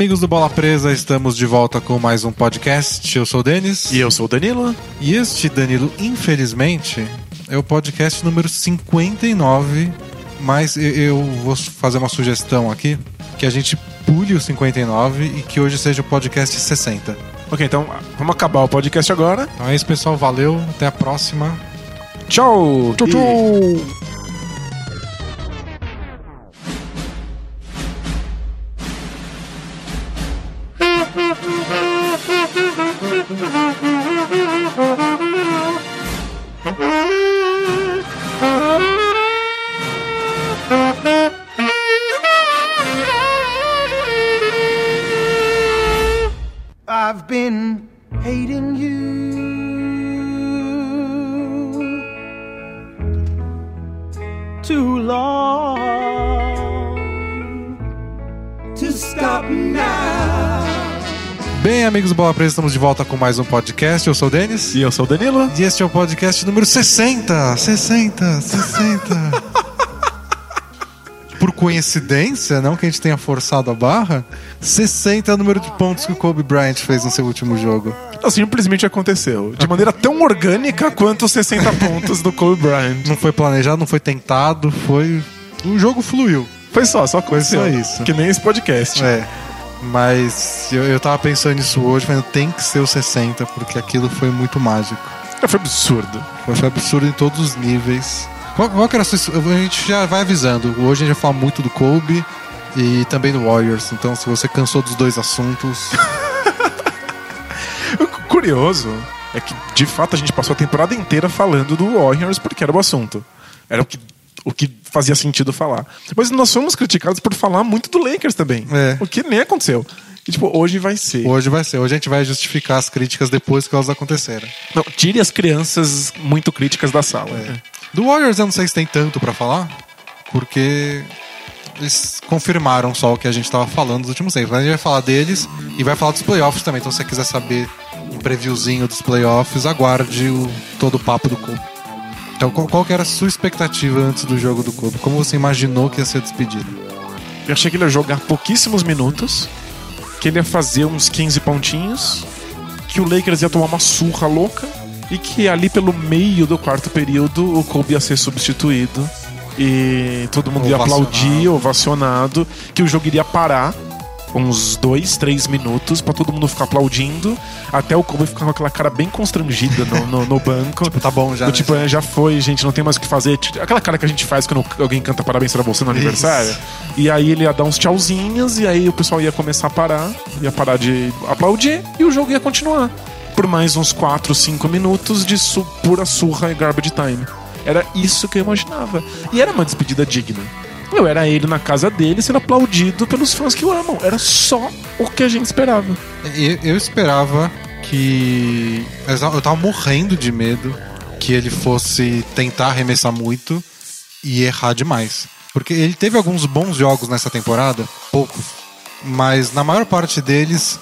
Amigos do Bola Presa, estamos de volta com mais um podcast. Eu sou o Denis. E eu sou o Danilo. E este, Danilo, infelizmente, é o podcast número 59. Mas eu- vou fazer uma sugestão aqui: que a gente pule o 59 e que hoje seja o podcast 60. Ok, então vamos acabar o podcast agora. Então é isso, pessoal. Valeu. Até a próxima. Tchau! Tchau, tchau! I've Bola Presa, estamos de volta com mais um podcast. Eu sou o Denis. E eu sou o Danilo. E este é o podcast número 60. 60, 60. Por coincidência, não que a gente tenha forçado a barra, 60 é o número de pontos que o Kobe Bryant fez no seu último jogo. Não, simplesmente aconteceu. De maneira tão orgânica quanto os 60 pontos do Kobe Bryant. Não foi planejado, não foi tentado, foi. O jogo fluiu. Foi só, só aconteceu. só isso. Que nem esse podcast. É. Mas eu, eu tava pensando nisso hoje, falando, tem que ser o 60, porque aquilo foi muito mágico. É, Foi absurdo. Foi foi absurdo em todos os níveis. Qual, qual que era a sua. A gente já vai avisando. Hoje a gente vai falar muito do Kobe e também do Warriors. Então, se você cansou dos dois assuntos. O curioso é que, de fato, a gente passou a temporada inteira falando do Warriors porque era o assunto. Era o que, o que fazia sentido falar. Mas nós fomos criticados por falar muito do Lakers também. É. O que nem aconteceu. E, tipo, hoje vai ser. hoje vai ser. Hoje a gente vai justificar as críticas depois que elas aconteceram. Não, tire as crianças muito críticas da sala. Do Warriors eu não sei se tem tanto pra falar, porque eles confirmaram só o que a gente tava falando nos últimos tempos. Mas a gente vai falar deles e vai falar dos playoffs também. Então se você quiser saber um previewzinho dos playoffs, aguarde o, todo o papo do Kobe. Então qual, qual que era a sua expectativa antes do jogo do Kobe? Como você imaginou que ia ser despedido? Eu achei que ele ia jogar pouquíssimos minutos, que ele ia fazer uns 15 pontinhos, que o Lakers ia tomar uma surra louca e que ali pelo meio do quarto período o Kobe ia ser substituído e todo mundo ia Ovacionado. aplaudir, ovacionado, que o jogo iria parar uns dois, três minutos pra todo mundo ficar aplaudindo, até o Kobe ficar com aquela cara bem constrangida no, no, no banco. Tá bom já. Do né? tipo, já foi, gente, não tem mais o que fazer. Tipo, Aquela cara que a gente faz quando alguém canta parabéns pra você no aniversário. E aí ele ia dar uns tchauzinhos, e aí o pessoal ia começar a parar, ia parar de aplaudir, e o jogo ia continuar. Por mais uns 4, 5 minutos de su pura surra e garbage time. Era isso que eu imaginava. E era uma despedida digna. Eu era ele na casa dele sendo aplaudido pelos fãs que o amam. Era só o que a gente esperava. Eu, eu esperava que. Eu tava morrendo de medo que ele fosse tentar arremessar muito e errar demais. Porque ele teve alguns bons jogos nessa temporada, poucos, mas na maior parte deles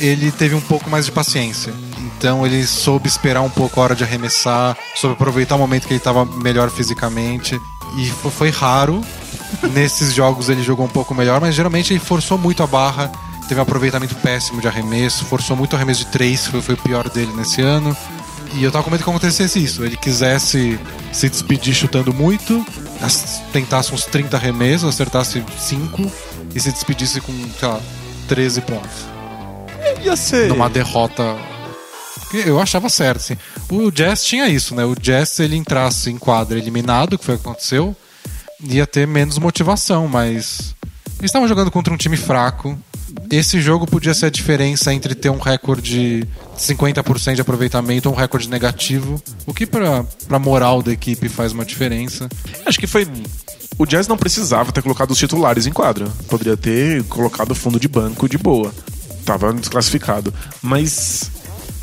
ele teve um pouco mais de paciência. Então ele soube esperar um pouco a hora de arremessar, soube aproveitar o momento que ele estava melhor fisicamente. E fo- foi raro. Nesses jogos ele jogou um pouco melhor, mas geralmente ele forçou muito a barra. Teve um aproveitamento péssimo de arremesso, forçou muito o arremesso de três, foi, foi o pior dele nesse ano. E eu tava com medo que acontecesse isso. Ele quisesse se despedir chutando muito, as- tentasse uns 30 arremessos, acertasse 5 e se despedisse com, sei lá, 13 pontos Ia ser. numa derrota. Eu achava certo, assim. O Jazz tinha isso, né? O Jazz, se ele entrasse em quadra eliminado, que foi o que aconteceu, ia ter menos motivação, mas. Eles estavam jogando contra um time fraco. Esse jogo podia ser a diferença entre ter um recorde de 50% de aproveitamento ou um recorde negativo. O que pra, pra moral da equipe faz uma diferença. Acho que foi. O Jazz não precisava ter colocado os titulares em quadra. Poderia ter colocado fundo de banco de boa. Tava desclassificado. Mas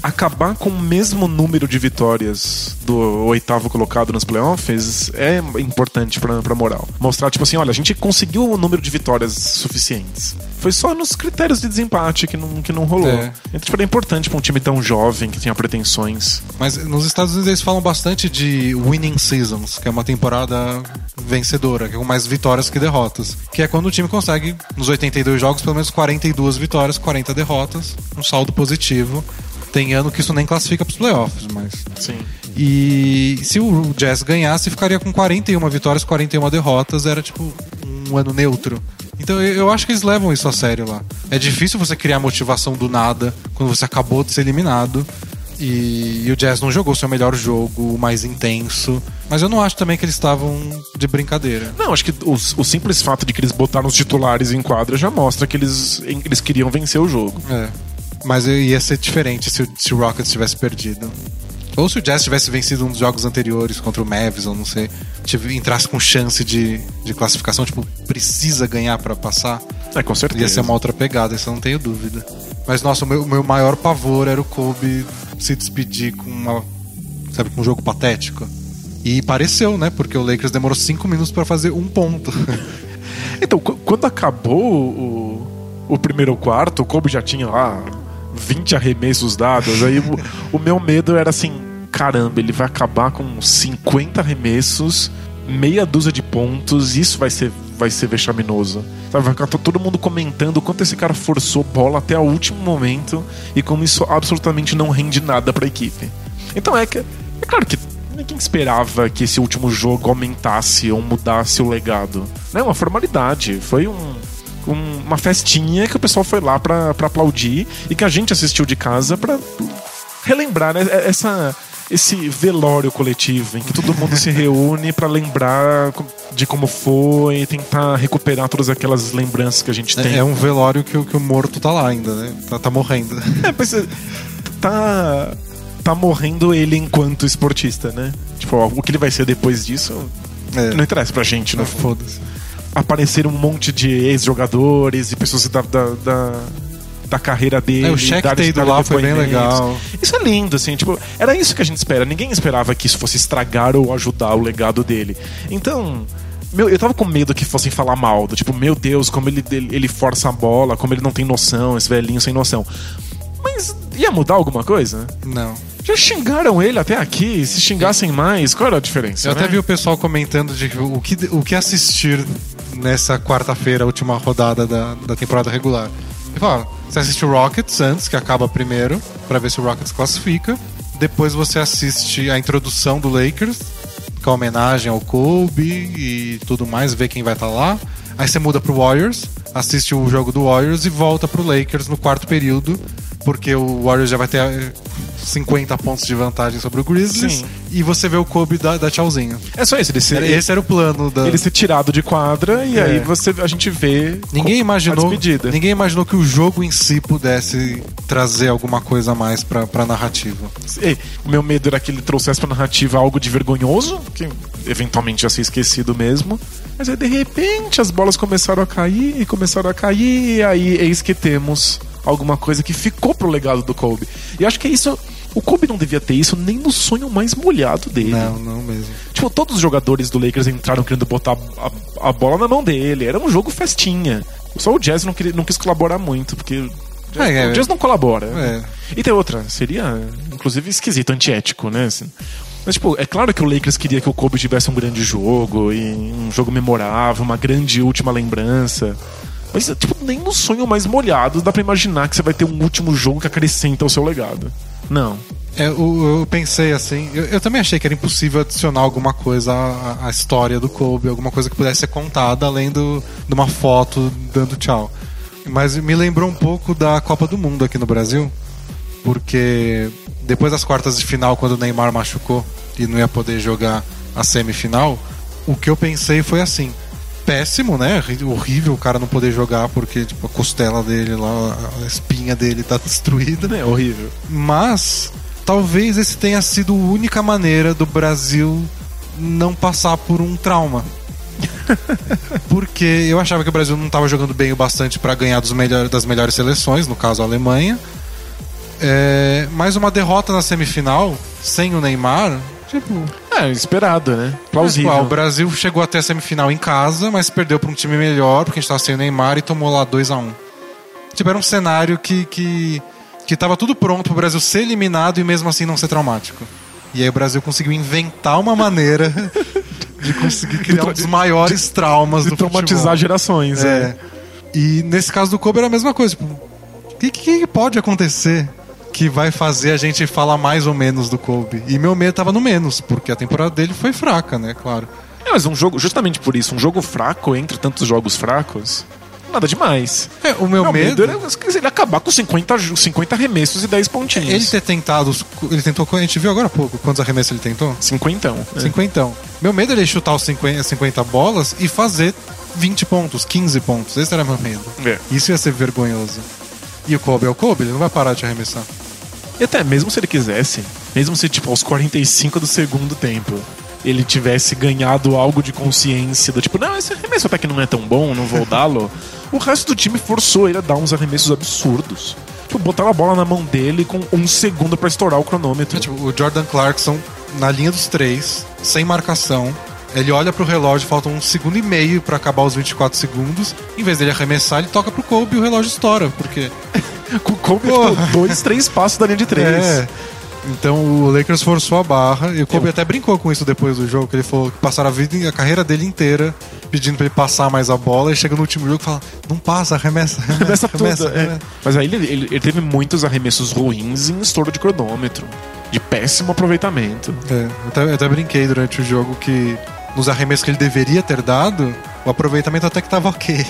acabar com o mesmo número de vitórias do oitavo colocado nos playoffs é importante pra, pra moral. Mostrar, tipo assim, olha, a gente conseguiu o número de vitórias suficientes. Foi só nos critérios de desempate que não, que não rolou. É. Então, tipo, é importante pra um time tão jovem que tenha pretensões. Mas nos Estados Unidos eles falam bastante de winning seasons, que é uma temporada vencedora, que é com mais vitórias que derrotas. Que é quando o time consegue, nos 82 jogos, pelo menos 42 vitórias, 40 derrotas, um saldo positivo. Tem ano que isso nem classifica pros playoffs, mas. Sim. E se o Jazz ganhasse, ficaria com 41 vitórias, 41 derrotas, era tipo um ano neutro. Então eu eu acho que eles levam isso a sério lá. É difícil você criar motivação do nada quando você acabou de ser eliminado. E, e o Jazz não jogou seu melhor jogo, o mais intenso. Mas eu não acho também que eles estavam de brincadeira. Não, acho que o, o simples fato de que eles botaram os titulares em quadra já mostra que eles, eles queriam vencer o jogo. É. Mas ia ser diferente se o, se o Rockets tivesse perdido. Ou se o Jazz tivesse vencido um dos jogos anteriores contra o Mavs, ou não sei, tive, entrasse com chance de, de classificação, tipo, precisa ganhar pra passar. É, com certeza. Ia ser uma outra pegada, isso eu não tenho dúvida. Mas, nossa, o meu, meu maior pavor era o Kobe se despedir com uma. Sabe, com um jogo patético. E pareceu, né? Porque o Lakers demorou cinco minutos pra fazer um ponto. Então, qu- quando acabou o, o primeiro quarto, o Kobe já tinha lá 20 arremessos dados. Aí o, o meu medo era assim: caramba, ele vai acabar com 50 arremessos, meia dúzia de pontos, isso vai ser, vai ser vexaminoso. Sabe, vai ficar to- todo mundo comentando quanto esse cara forçou bola até o último momento e como isso absolutamente não rende nada pra equipe. Então é que. É claro que ninguém esperava que esse último jogo aumentasse ou mudasse o legado. É uma formalidade. Foi um, um- uma festinha que o pessoal foi lá pra, pra aplaudir e que a gente assistiu de casa pra relembrar né, essa, esse velório coletivo em que todo mundo se reúne pra lembrar de como foi, tentar recuperar todas aquelas lembranças que a gente tem. É, é um velório que, o- que o morto tá lá ainda, né? Tá, tá morrendo. É, mas é, tá tá morrendo ele enquanto esportista, né? Tipo, ó, o que ele vai ser depois disso É, não interessa pra gente, não né? foda-se. Apareceram um monte de ex-jogadores e pessoas da, da, da, da carreira dele. É, o dar- ter ido lá foi bem legal. Isso é lindo, assim, tipo, era isso que a gente espera. Ninguém esperava que isso fosse estragar ou ajudar o legado dele. Então, meu, eu tava com medo que fossem falar mal, do tipo, meu Deus, como ele, ele, ele força a bola, como ele não tem noção, esse velhinho sem noção. Mas ia mudar alguma coisa? Não. Já xingaram ele até aqui, se xingassem mais, qual era a diferença? Eu até né? vi o pessoal comentando de o que, o que assistir nessa quarta-feira, última rodada da, da temporada regular. Ele fala, você assiste o Rockets antes, que acaba primeiro, pra ver se o Rockets classifica. Depois você assiste a introdução do Lakers, com a homenagem ao Kobe e tudo mais, vê quem vai estar lá. Aí você muda pro Warriors, assiste o jogo do Warriors e volta pro Lakers no quarto período, porque o Warriors já vai ter eh, 50 pontos de vantagem sobre o Grizzlies. Sim. E você vê o Kobe da, da tchauzinho. É só isso, ele ser, Esse era o plano da. ele ser tirado de quadra e É. aí você, a gente vê Ninguém a imaginou, despedida. ninguém imaginou que o jogo em si pudesse trazer alguma coisa a mais pra, pra narrativa. Ei, o meu medo era que ele trouxesse pra narrativa algo de vergonhoso, que eventualmente ia ser esquecido mesmo. Mas aí, de repente, as bolas começaram a cair e começaram a cair, e aí eis que temos alguma coisa que ficou pro legado do Kobe. E acho que é isso. O Kobe não devia ter isso nem no sonho mais molhado dele. Não, não mesmo. Tipo, todos os jogadores do Lakers entraram querendo botar a, a bola na mão dele. Era um jogo festinha. Só o Jazz não, queria, não quis colaborar muito, porque o Jazz, É, é. o Jazz não colabora. É. E tem outra, seria inclusive esquisito, antiético, né? assim. Mas, tipo, é claro que o Lakers queria que o Kobe tivesse um grande jogo, e um jogo memorável, uma grande última lembrança. Mas, tipo, nem no sonho mais molhado dá pra imaginar que você vai ter um último jogo que acrescenta ao seu legado. Não. É, eu, eu pensei assim, eu, eu também achei que era impossível adicionar alguma coisa à, à história do Kobe, alguma coisa que pudesse ser contada além do, de uma foto dando tchau. Mas me lembrou um pouco da Copa do Mundo aqui no Brasil, porque depois das quartas de final, quando o Neymar machucou e não ia poder jogar a semifinal, o que eu pensei foi assim. Péssimo, né? Horrível o cara não poder jogar porque tipo, a costela dele lá, a espinha dele tá destruída. É horrível. Mas talvez esse tenha sido a única maneira do Brasil não passar por um trauma. Porque eu achava que o Brasil não estava jogando bem o bastante para ganhar melhor, das melhores seleções, no caso a Alemanha. É, mais uma derrota na semifinal, sem o Neymar. Tipo, É, esperado, né? Plausível. O Brasil chegou até a semifinal em casa, mas perdeu pra um time melhor, porque a gente tava sem o Neymar e tomou lá 2 a 1 Tipo, era um cenário que, que, que tava tudo pronto pro Brasil ser eliminado e mesmo assim não ser traumático. E aí o Brasil conseguiu inventar uma maneira de conseguir criar um dos maiores traumas de do traumatizar futebol. gerações, É. é. E nesse caso do Kobe era a mesma coisa. Tipo, o que, que pode acontecer que vai fazer a gente falar mais ou menos do Kobe? E meu medo tava no menos, porque a temporada dele foi fraca, né? Claro. É, mas um jogo, justamente por isso, um jogo fraco entre tantos jogos fracos, nada demais. É, o meu, Meu medo. medo era ele acabar com 50, ju- 50 arremessos e 10 pontinhos. Ele ter tentado. Ele tentou. A gente viu agora há pouco quantos arremessos ele tentou? 50. É. Cinquentão. Meu medo era ele chutar os 50, 50 bolas e fazer 20 pontos, 15 pontos. Esse era meu medo. É. Isso ia ser vergonhoso. E o Kobe é o Kobe, ele não vai parar de arremessar. E até mesmo se ele quisesse, mesmo se tipo aos 45 do segundo tempo, ele tivesse ganhado algo de consciência do tipo, não, esse arremesso até que não é tão bom, não vou dá-lo. o resto do time forçou ele a dar uns arremessos absurdos. Tipo, botaram a bola na mão dele com um segundo pra estourar o cronômetro. É, tipo, o Jordan Clarkson na linha dos três, sem marcação. Ele olha pro relógio, faltam um segundo e meio pra acabar os 24 segundos. Em vez dele arremessar, ele toca pro Kobe e o relógio estoura, porque com com Pô. tipo, dois, três passos da linha de três. É. Então o Lakers forçou a barra e o Kobe até brincou com isso depois do jogo, que ele falou que passaram a vida, a carreira dele inteira pedindo pra ele passar mais a bola e chega no último jogo e fala: "Não passa, arremessa, Arremessa tudo. é. arremessa." Mas aí ele, ele- ele teve muitos arremessos ruins em estouro de cronômetro. De péssimo aproveitamento. É, eu até, eu até brinquei durante o jogo que nos arremessos que ele deveria ter dado, o aproveitamento até que tava ok.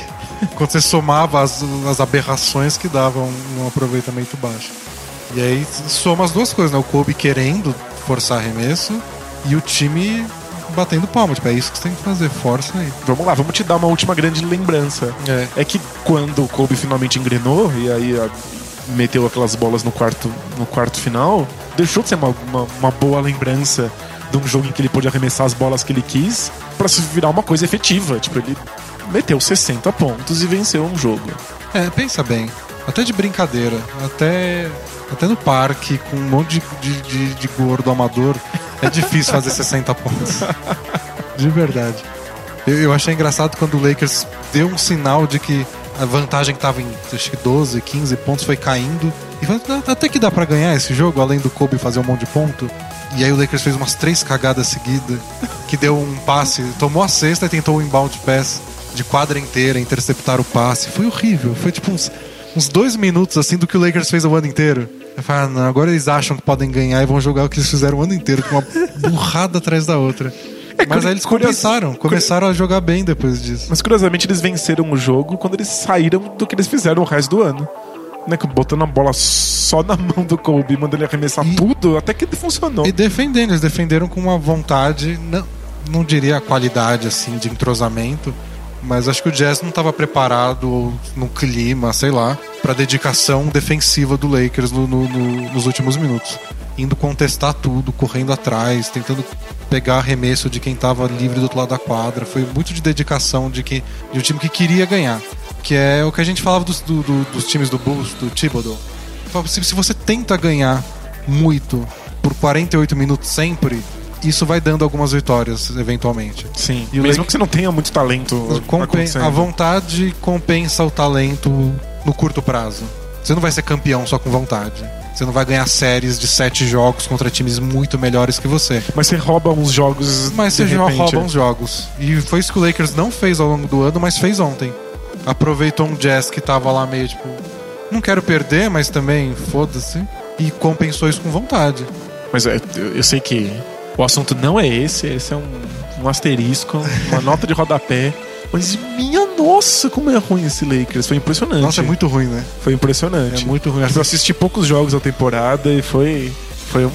Quando você somava as, as aberrações que davam um aproveitamento baixo. E aí soma as duas coisas, né? O Kobe querendo forçar arremesso e o time batendo palma. Tipo, é isso que você tem que fazer, força aí. Vamos lá, vamos te dar uma última grande lembrança. É. É que quando o Kobe finalmente engrenou e aí a- meteu aquelas bolas no quarto, no quarto final, deixou de ser uma, uma, uma boa lembrança de um jogo em que ele pôde arremessar as bolas que ele quis pra se virar uma coisa efetiva. Tipo, ele meteu 60 pontos e venceu um jogo. É, pensa bem. Até de brincadeira, até, até no parque, com um monte de, de, de, de gordo amador, é difícil fazer 60 pontos. De verdade. Eu, eu achei engraçado quando o Lakers deu um sinal de que a vantagem que tava em acho que 12, 15 pontos foi caindo. E falou, "Ah, até que dá pra ganhar esse jogo, além do Kobe fazer um monte de ponto. E aí o Lakers fez umas três cagadas seguidas, que deu um passe, tomou a cesta e tentou o inbound pass de quadra inteira, interceptar o passe. Foi horrível. Foi tipo uns, uns dois minutos assim do que o Lakers fez o ano inteiro. Eu falei, ah, não, agora eles acham que podem ganhar e vão jogar o que eles fizeram o ano inteiro, com uma burrada atrás da outra. Mas curi- aí eles começaram, começaram a jogar bem depois disso. Mas curiosamente eles venceram o jogo quando eles saíram do que eles fizeram o resto do ano. Né, botando a bola só na mão do Kobe, mandando ele arremessar E- tudo, até que funcionou. E defendendo, eles defenderam com uma vontade, não, não diria a qualidade assim de entrosamento, mas acho que o Jazz não estava preparado no clima, sei lá, para dedicação defensiva do Lakers no- no- no- nos últimos minutos. Indo contestar tudo, correndo atrás, tentando pegar arremesso de quem estava livre do outro lado da quadra. Foi muito de dedicação de, que, de um time que queria ganhar. Que é o que a gente falava dos, do- do- dos times do Bulls, do Thibodeau. Se, se você tenta ganhar muito por 48 minutos sempre, isso vai dando algumas vitórias, eventualmente. Sim. E Mesmo Lake- que você não tenha muito talento. Compen- a vontade compensa o talento no curto prazo. Você não vai ser campeão só com vontade. Você não vai ganhar séries de sete jogos contra times muito melhores que você. Mas você rouba uns jogos. Mas você já repente. rouba uns jogos. E foi isso que o Lakers não fez ao longo do ano, mas fez ontem. Aproveitou um Jazz que tava lá meio tipo. Não quero perder, mas também foda-se. E compensou isso com vontade. Mas é, eu eu sei que o assunto não é esse, esse é um, um asterisco, uma nota de rodapé. Mas minha nossa, como é ruim esse Lakers. Foi impressionante. Nossa, é muito ruim, né? Foi impressionante. É muito ruim. Eu assisti poucos jogos da temporada e foi, foi um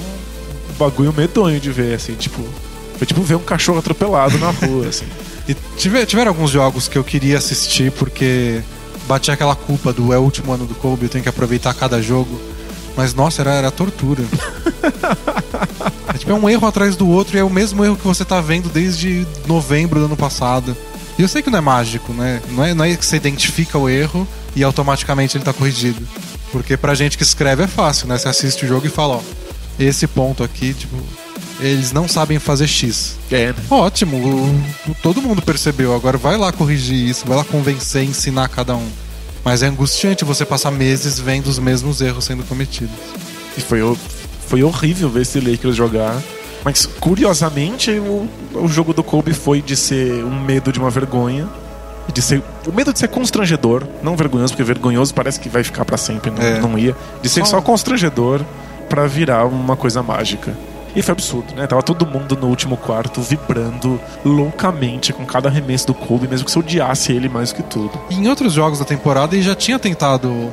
bagulho medonho de ver, assim, tipo. Foi tipo ver um cachorro atropelado na rua, assim. E tive- tiveram alguns jogos que eu queria assistir porque bati aquela culpa do é o último ano do Kobe, eu tenho que aproveitar cada jogo. Mas nossa, era, era tortura. é, tipo, é um erro atrás do outro e é o mesmo erro que você tá vendo desde novembro do ano passado. E eu sei que não é mágico, né? Não é, não é que você identifica o erro e automaticamente ele tá corrigido. Porque pra gente que escreve é fácil, né? Você assiste o jogo e fala, ó, esse ponto aqui, tipo, eles não sabem fazer X. É, né? Ótimo, o- o- todo mundo percebeu. Agora vai lá corrigir isso, vai lá convencer, ensinar cada um. Mas é angustiante você passar meses vendo os mesmos erros sendo cometidos. E foi, foi horrível ver esse Lakers jogar. Mas, curiosamente, o, o jogo do Kobe foi de ser um medo de uma vergonha. E de ser, o medo de ser constrangedor, não vergonhoso, porque vergonhoso parece que vai ficar pra sempre, não, É. não ia. De ser Só- só constrangedor pra virar uma coisa mágica. E foi absurdo, né? Tava todo mundo no último quarto vibrando loucamente com cada arremesso do Kobe, mesmo que você odiasse ele mais que tudo. E em outros jogos da temporada ele já tinha tentado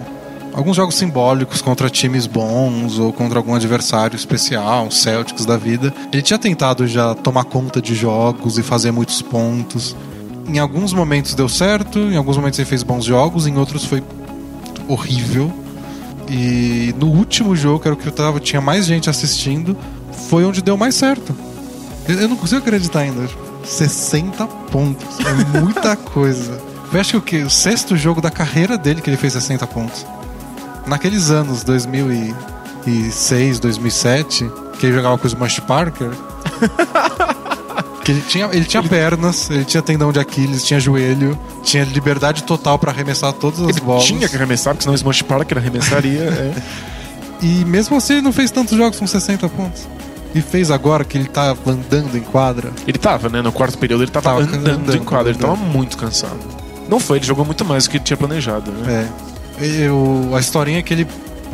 alguns jogos simbólicos contra times bons ou contra algum adversário especial, um Celtics da vida. Ele tinha tentado já tomar conta de jogos e fazer muitos pontos. Em alguns momentos deu certo, em alguns momentos ele fez bons jogos, em outros foi horrível. E no último jogo, que era o que eu tava, tinha mais gente assistindo, foi onde deu mais certo. Eu, não consigo acreditar ainda. 60 pontos. É muita coisa. Eu acho que o quê? O sexto jogo da carreira dele que ele fez 60 pontos. Naqueles anos, 2006, 2007, que ele jogava com o Smash Parker. que ele tinha, ele tinha pernas, ele tinha tendão de Aquiles, tinha joelho, tinha liberdade total pra arremessar todas as Ele bolas. tinha que arremessar, porque senão o Smash Parker arremessaria. é. E mesmo assim ele não fez tantos jogos com 60 pontos. E fez agora que ele tá andando em quadra. Ele tava, né? No quarto período ele tava, Tava andando, andando, em quadra, ele tava andando. muito cansado. Não foi, ele jogou muito mais do que ele tinha planejado, né? É. Eu, a historinha é que ele.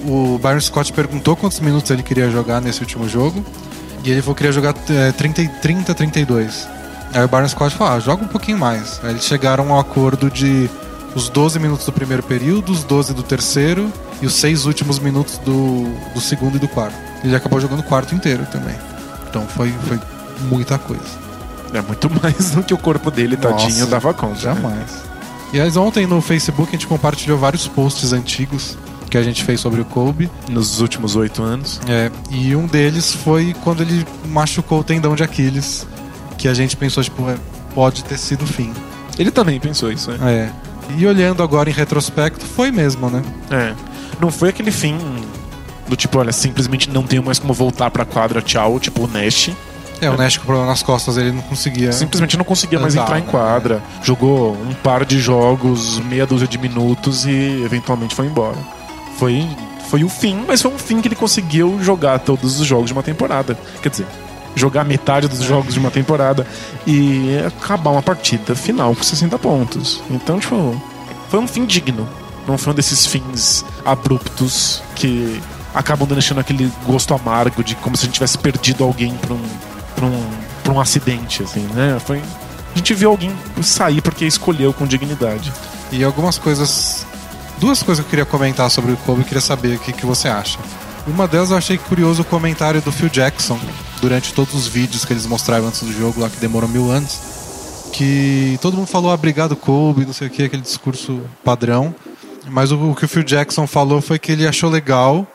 O Byron Scott perguntou quantos minutos ele queria jogar nesse último jogo. E ele falou que queria jogar é, 30, e 30, 32. Aí o Byron Scott falou: ah, joga um pouquinho mais. Aí eles chegaram ao acordo de os 12 minutos do primeiro período, os 12 do terceiro e os 6 últimos minutos do, do segundo e do quarto. Ele acabou jogando o quarto inteiro também. Então foi, foi muita coisa. É muito mais do que o corpo dele, tadinho, Nossa, dava conta. né? E aí, ontem no Facebook a gente compartilhou vários posts antigos que a gente fez sobre o Kobe. Nos últimos oito anos. É, e um deles foi quando ele machucou o tendão de Aquiles. Que a gente pensou, tipo, é, pode ter sido o fim. Ele também pensou isso, né? É. E olhando agora em retrospecto, foi mesmo, né? É. Não foi aquele fim do tipo, olha, simplesmente não tenho mais como voltar pra quadra, tchau, tipo o Nash. É, o Nash com problema nas costas, ele não conseguia. Simplesmente não conseguia mais Andar, entrar em né? quadra. Jogou um par de jogos, meia dúzia de minutos e eventualmente foi embora. Foi, foi o fim, mas foi um fim que ele conseguiu jogar todos os jogos de uma temporada. Quer dizer, jogar metade dos jogos de uma temporada e acabar uma partida final com 60 pontos. Então, tipo, foi um fim digno. Não foi um desses fins abruptos que acabam deixando aquele gosto amargo de como se a gente tivesse perdido alguém pra um, pra um, pra um acidente, assim, né? Foi, a gente viu alguém sair porque escolheu com dignidade. E algumas coisas. Duas coisas que eu queria comentar sobre o Kobe e queria saber o que, que você acha. Uma delas eu achei curioso o comentário do Phil Jackson durante todos os vídeos que eles mostraram antes do jogo, lá que demorou mil anos. Que todo mundo falou, ah, obrigado Kobe, não sei o que, aquele discurso padrão. Mas o, o que o Phil Jackson falou foi que ele achou legal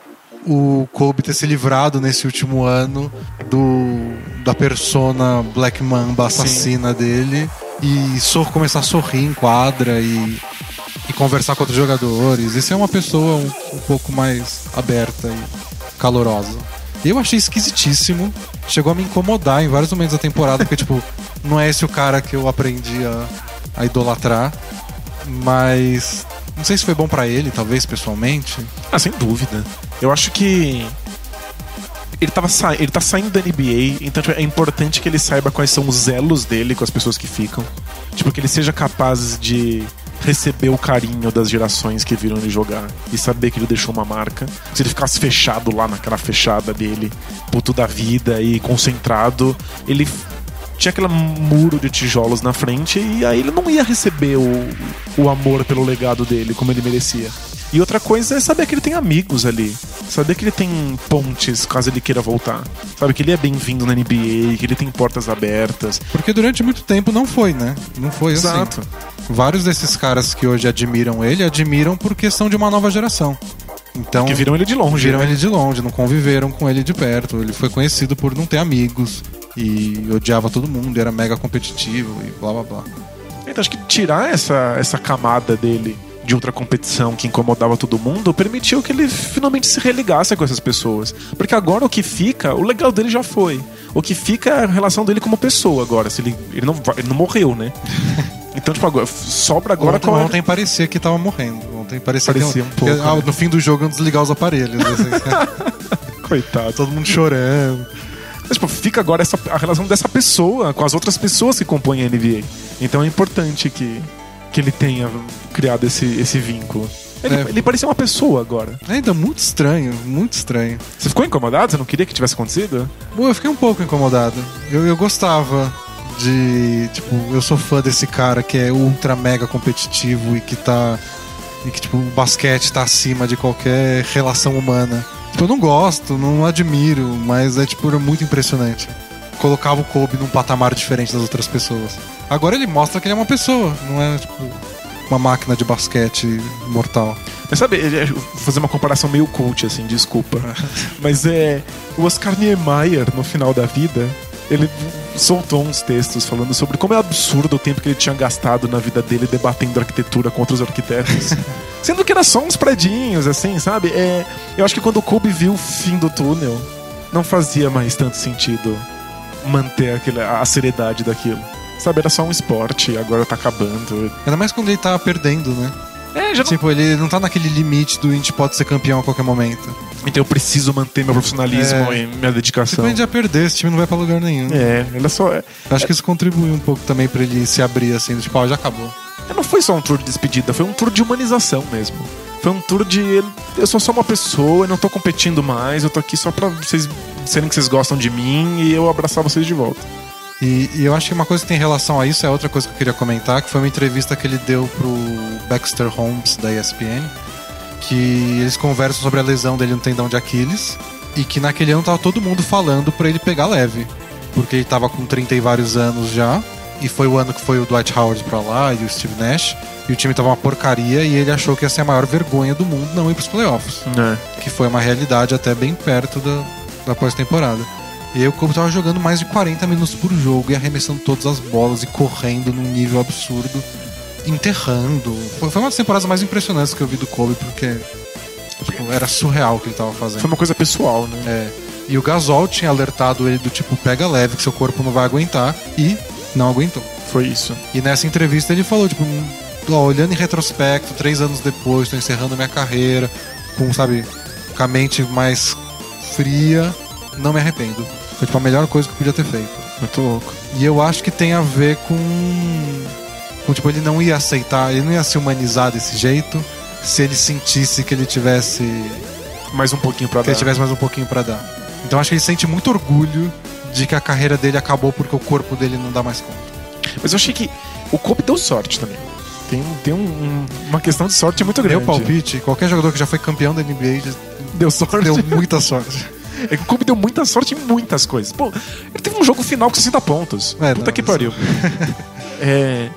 o Kobe ter se livrado nesse último ano do da persona Black Mamba assassina dele e sor, começar a sorrir em quadra e, e conversar com outros jogadores. Isso é uma pessoa um, um pouco mais aberta e calorosa. Eu achei esquisitíssimo. Chegou a me incomodar em vários momentos da temporada, porque, tipo, não é esse o cara que eu aprendi a, a idolatrar. Mas não sei se foi bom pra ele, talvez, pessoalmente. Ah, sem dúvida. Eu acho que. Ele, tava sa... ele tá saindo da NBA, então tipo, é importante que ele saiba quais são os elos dele com as pessoas que ficam. Tipo, que ele seja capaz de receber o carinho das gerações que viram ele jogar e saber que ele deixou uma marca. Se ele ficasse fechado lá naquela fechada dele, puto da vida e concentrado, ele tinha aquele muro de tijolos na frente e aí ele não ia receber o, o amor pelo legado dele como ele merecia. E outra coisa é saber que ele tem amigos ali. Saber que ele tem pontes caso ele queira voltar. Sabe que ele é bem-vindo na NBA, que ele tem portas abertas. Porque durante muito tempo não foi, né? Não foi assim. Exato. Vários desses caras que hoje admiram ele, admiram por questão de uma nova geração. Então, Que viram ele de longe. viram né? ele de longe, não conviveram com ele de perto. Ele foi conhecido por não ter amigos e odiava todo mundo, era mega competitivo e blá blá blá. Então acho que tirar essa, essa camada dele de outra competição que incomodava todo mundo, permitiu que ele finalmente se religasse com essas pessoas. Porque agora o que fica, o legal dele já foi. O que fica é a relação dele como pessoa agora. Se ele, ele, não, ele não morreu, né? Então, tipo, agora, sobra agora ontem, qual é- ontem parecia que tava morrendo. Ontem parecia, Parecia que, um pouco, que, ah, né? no fim do jogo iam desligar os aparelhos. assim. Coitado. Todo mundo chorando. Mas, tipo, fica agora essa, a relação dessa pessoa com as outras pessoas que compõem a NBA. Então é importante que, que ele tenha criado esse, esse vínculo. Ele, É. ele parecia uma pessoa agora. Ainda muito estranho, muito estranho. Você ficou incomodado? Você não queria que tivesse acontecido? Bom, eu fiquei um pouco incomodado. Eu, eu gostava de. Tipo, eu sou fã desse cara que é ultra mega competitivo e que tá. E que, tipo, o basquete tá acima de qualquer relação humana. Tipo, eu não gosto, não admiro, mas é, tipo, é muito impressionante. Colocava o Kobe num patamar diferente das outras pessoas. Agora ele mostra que ele é uma pessoa, não é, tipo, uma máquina de basquete mortal. Mas sabe, é, vou fazer uma comparação meio cult, assim, desculpa. Mas é. O Oscar Niemeyer, no final da vida, ele soltou uns textos falando sobre como é absurdo o tempo que ele tinha gastado na vida dele debatendo arquitetura com outros arquitetos. Sendo que era só uns predinhos, assim, sabe? É, eu acho que quando o Kobe viu o fim do túnel, não fazia mais tanto sentido manter aquele, a seriedade daquilo. Sabe, era só um esporte, agora tá acabando. Ainda mais quando ele tá perdendo, né? É, já não Tipo, ele não tá naquele limite do a gente pode ser campeão a qualquer momento. Então eu preciso manter meu profissionalismo É. e minha Se dedicação. a gente já perder, esse time não vai pra lugar nenhum. É, só. é- Eu Acho que isso contribui um pouco também pra ele se abrir assim, tipo, ó, já acabou. Não foi só um tour de despedida, foi um tour de humanização mesmo. Foi um tour de. Eu sou só uma pessoa, eu não tô competindo mais, eu tô aqui só pra vocês disserem que vocês gostam de mim e eu abraçar vocês de volta. E, e eu acho que uma coisa que tem relação a isso é outra coisa que eu queria comentar, que foi uma entrevista que ele deu pro Baxter Holmes da ESPN, que eles conversam sobre a lesão dele no tendão de Aquiles e que naquele ano tava todo mundo falando pra ele pegar leve, porque ele tava com 30 e vários anos já, e foi o ano que foi o Dwight Howard pra lá e o Steve Nash, e o time tava uma porcaria e ele achou que ia ser a maior vergonha do mundo não ir pros playoffs. É. que foi uma realidade até bem perto da, da pós-temporada. E aí o Kobe tava jogando mais de 40 minutos por jogo e arremessando todas as bolas e correndo num nível absurdo, enterrando. Foi, foi uma das temporadas mais impressionantes que eu vi do Kobe, porque tipo, era surreal o que ele tava fazendo. Foi uma coisa pessoal, né? É. E o Gasol tinha alertado ele do tipo, pega leve que seu corpo não vai aguentar, e não aguentou. Foi isso. E nessa entrevista ele falou, tipo, ó, olhando em retrospecto, três anos depois, tô encerrando minha carreira, com, sabe, com a mente mais fria, não me arrependo. Foi tipo a melhor coisa que eu podia ter feito. Muito louco. E eu acho que tem a ver com. com tipo, ele não ia aceitar, ele não ia se humanizar desse jeito se ele sentisse que ele tivesse. Mais um pouquinho pra que dar. ele tivesse mais um pouquinho pra dar. Então acho que ele sente muito orgulho de que a carreira dele acabou porque o corpo dele não dá mais conta. Mas eu achei que o Kobe deu sorte também. Tem, tem um- um- uma questão de sorte muito grande. Meu palpite, qualquer jogador que já foi campeão da NBA Deu sorte. deu muita sorte. É que o Kobe deu muita sorte em muitas coisas. Pô, ele teve um jogo final com 60 pontos. É, Puta não, que pariu. é,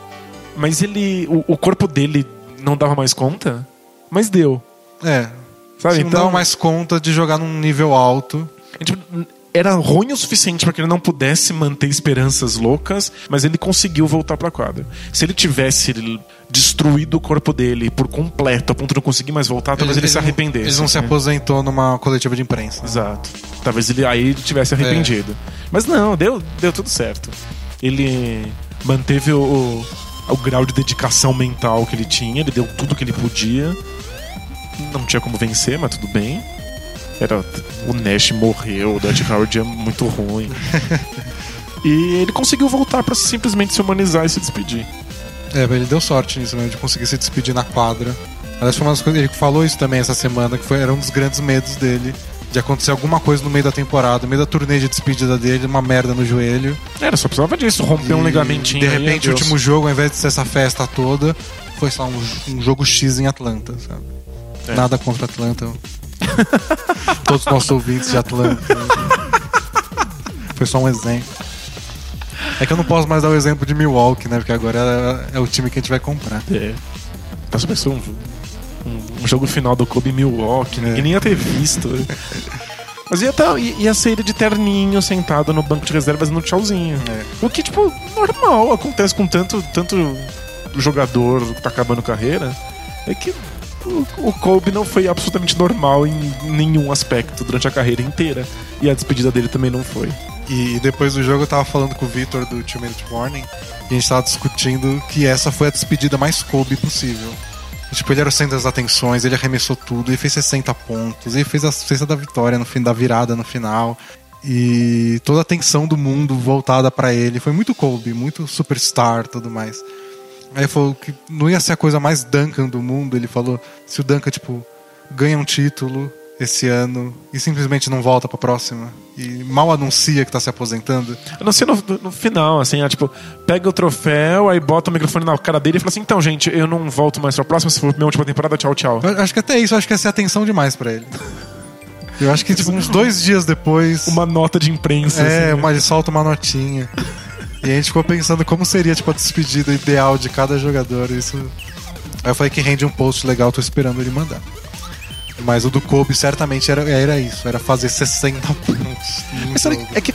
mas ele. O, o corpo dele não dava mais conta, mas deu. É. Sabe? Você não dava mais conta de jogar num nível alto. Tipo, era ruim o suficiente para que ele não pudesse manter esperanças loucas, mas ele conseguiu voltar pra quadra. Se ele tivesse destruído o corpo dele por completo, a ponto de não conseguir mais voltar, talvez ele, se não- arrependesse. Ele não se né? aposentou numa coletiva de imprensa. Exato. Talvez ele aí ele tivesse arrependido. Mas não, deu, deu tudo certo. Ele manteve o, o, grau de dedicação mental que ele tinha, ele deu tudo que ele podia. Não tinha como vencer, mas tudo bem. Era, o Nash morreu, o Dwight Howard é muito ruim. e ele conseguiu voltar pra simplesmente se humanizar e se despedir. É, ele deu sorte nisso mesmo, de conseguir se despedir na quadra. Aliás, foi uma das coisas. Ele falou isso também essa semana, que foi, era um dos grandes medos dele. De acontecer alguma coisa no meio da temporada, no meio da turnê de despedida dele, uma merda no joelho. Era, só precisava disso, romper um E, ligamentinho. De aí, repente, o adeus. último jogo, ao invés de ser essa festa toda, foi só um, um jogo X em Atlanta, sabe? É. Nada contra Atlanta. Todos os nossos ouvintes de Atlanta. Foi só um exemplo. É que eu não posso mais dar o exemplo de Milwaukee, né? Porque agora é, é o time que a gente vai comprar. É. Nossa, pensou um, um, um jogo final do Kobe Milwaukee, É. ninguém nem ia ter visto. Mas ia, tá, ia ser ele de terninho, sentado no banco de reservas no tchauzinho. É. O que, tipo, normal, acontece com tanto, tanto jogador que tá acabando carreira. é que o, o Kobe não foi absolutamente normal em nenhum aspecto durante a carreira inteira. E a despedida dele também não foi. E depois do jogo eu tava falando com o Victor do Two Minute Warning e a gente tava discutindo que essa foi a despedida mais Kobe possível. Tipo, ele era o centro das atenções, ele arremessou tudo, ele fez 60 pontos, ele fez a cesta da vitória no fim da virada no final. E toda a atenção do mundo voltada pra ele. Foi muito Kobe, muito superstar tudo mais. Aí falou que não ia ser a coisa mais Duncan do mundo. Ele falou: se o Duncan, tipo, ganha um título esse ano e simplesmente não volta pra próxima e mal anuncia que tá se aposentando. Sei no, no final, assim, é, tipo, pega o troféu, aí bota o microfone na cara dele e fala assim: então, gente, eu não volto mais pra próxima, se for minha última temporada, tchau, tchau. Eu acho que até isso, acho que ia ser atenção demais pra ele. Eu acho que tipo, uns dois dias depois. Uma nota de imprensa. É, assim, uma, ele solta uma notinha. E a gente ficou pensando como seria tipo, a despedida ideal de cada jogador. Isso. Aí eu falei que rende um post legal, tô esperando ele mandar. Mas o do Kobe certamente era, era isso, era fazer 60 pontos. Mas sabe, é que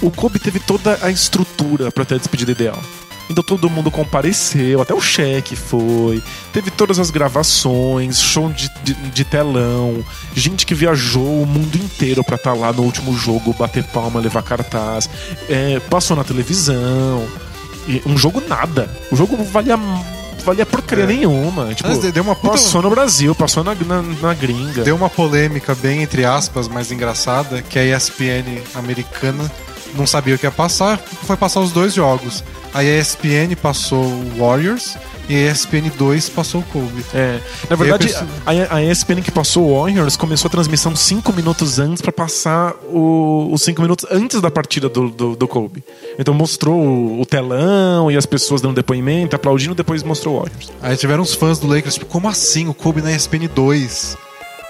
o Kobe teve toda a estrutura pra ter a despedida ideal. Então todo mundo compareceu, até o cheque foi. Teve todas as gravações, show de, de, de telão, gente que viajou o mundo inteiro pra estar lá no último jogo, bater palma, levar cartaz. É, passou na televisão. E um jogo nada. O jogo valia, valia porcaria É. nenhuma. Tipo, Mas deu uma puta- passou no Brasil, passou na, na, na gringa. Deu uma polêmica bem, entre aspas, mais engraçada, que a ESPN americana não sabia o que ia passar, foi passar os dois jogos. Aí a ESPN passou o Warriors e a ESPN 2 passou o Kobe. É, na verdade, a a, ESPN que passou o Warriors começou a transmissão cinco minutos antes pra passar o- os cinco minutos antes da partida do, do, do Kobe. Então mostrou o, o telão e as pessoas dando depoimento, aplaudindo, depois mostrou o Warriors. Aí tiveram os fãs do Lakers, tipo, como assim o Kobe na ESPN 2?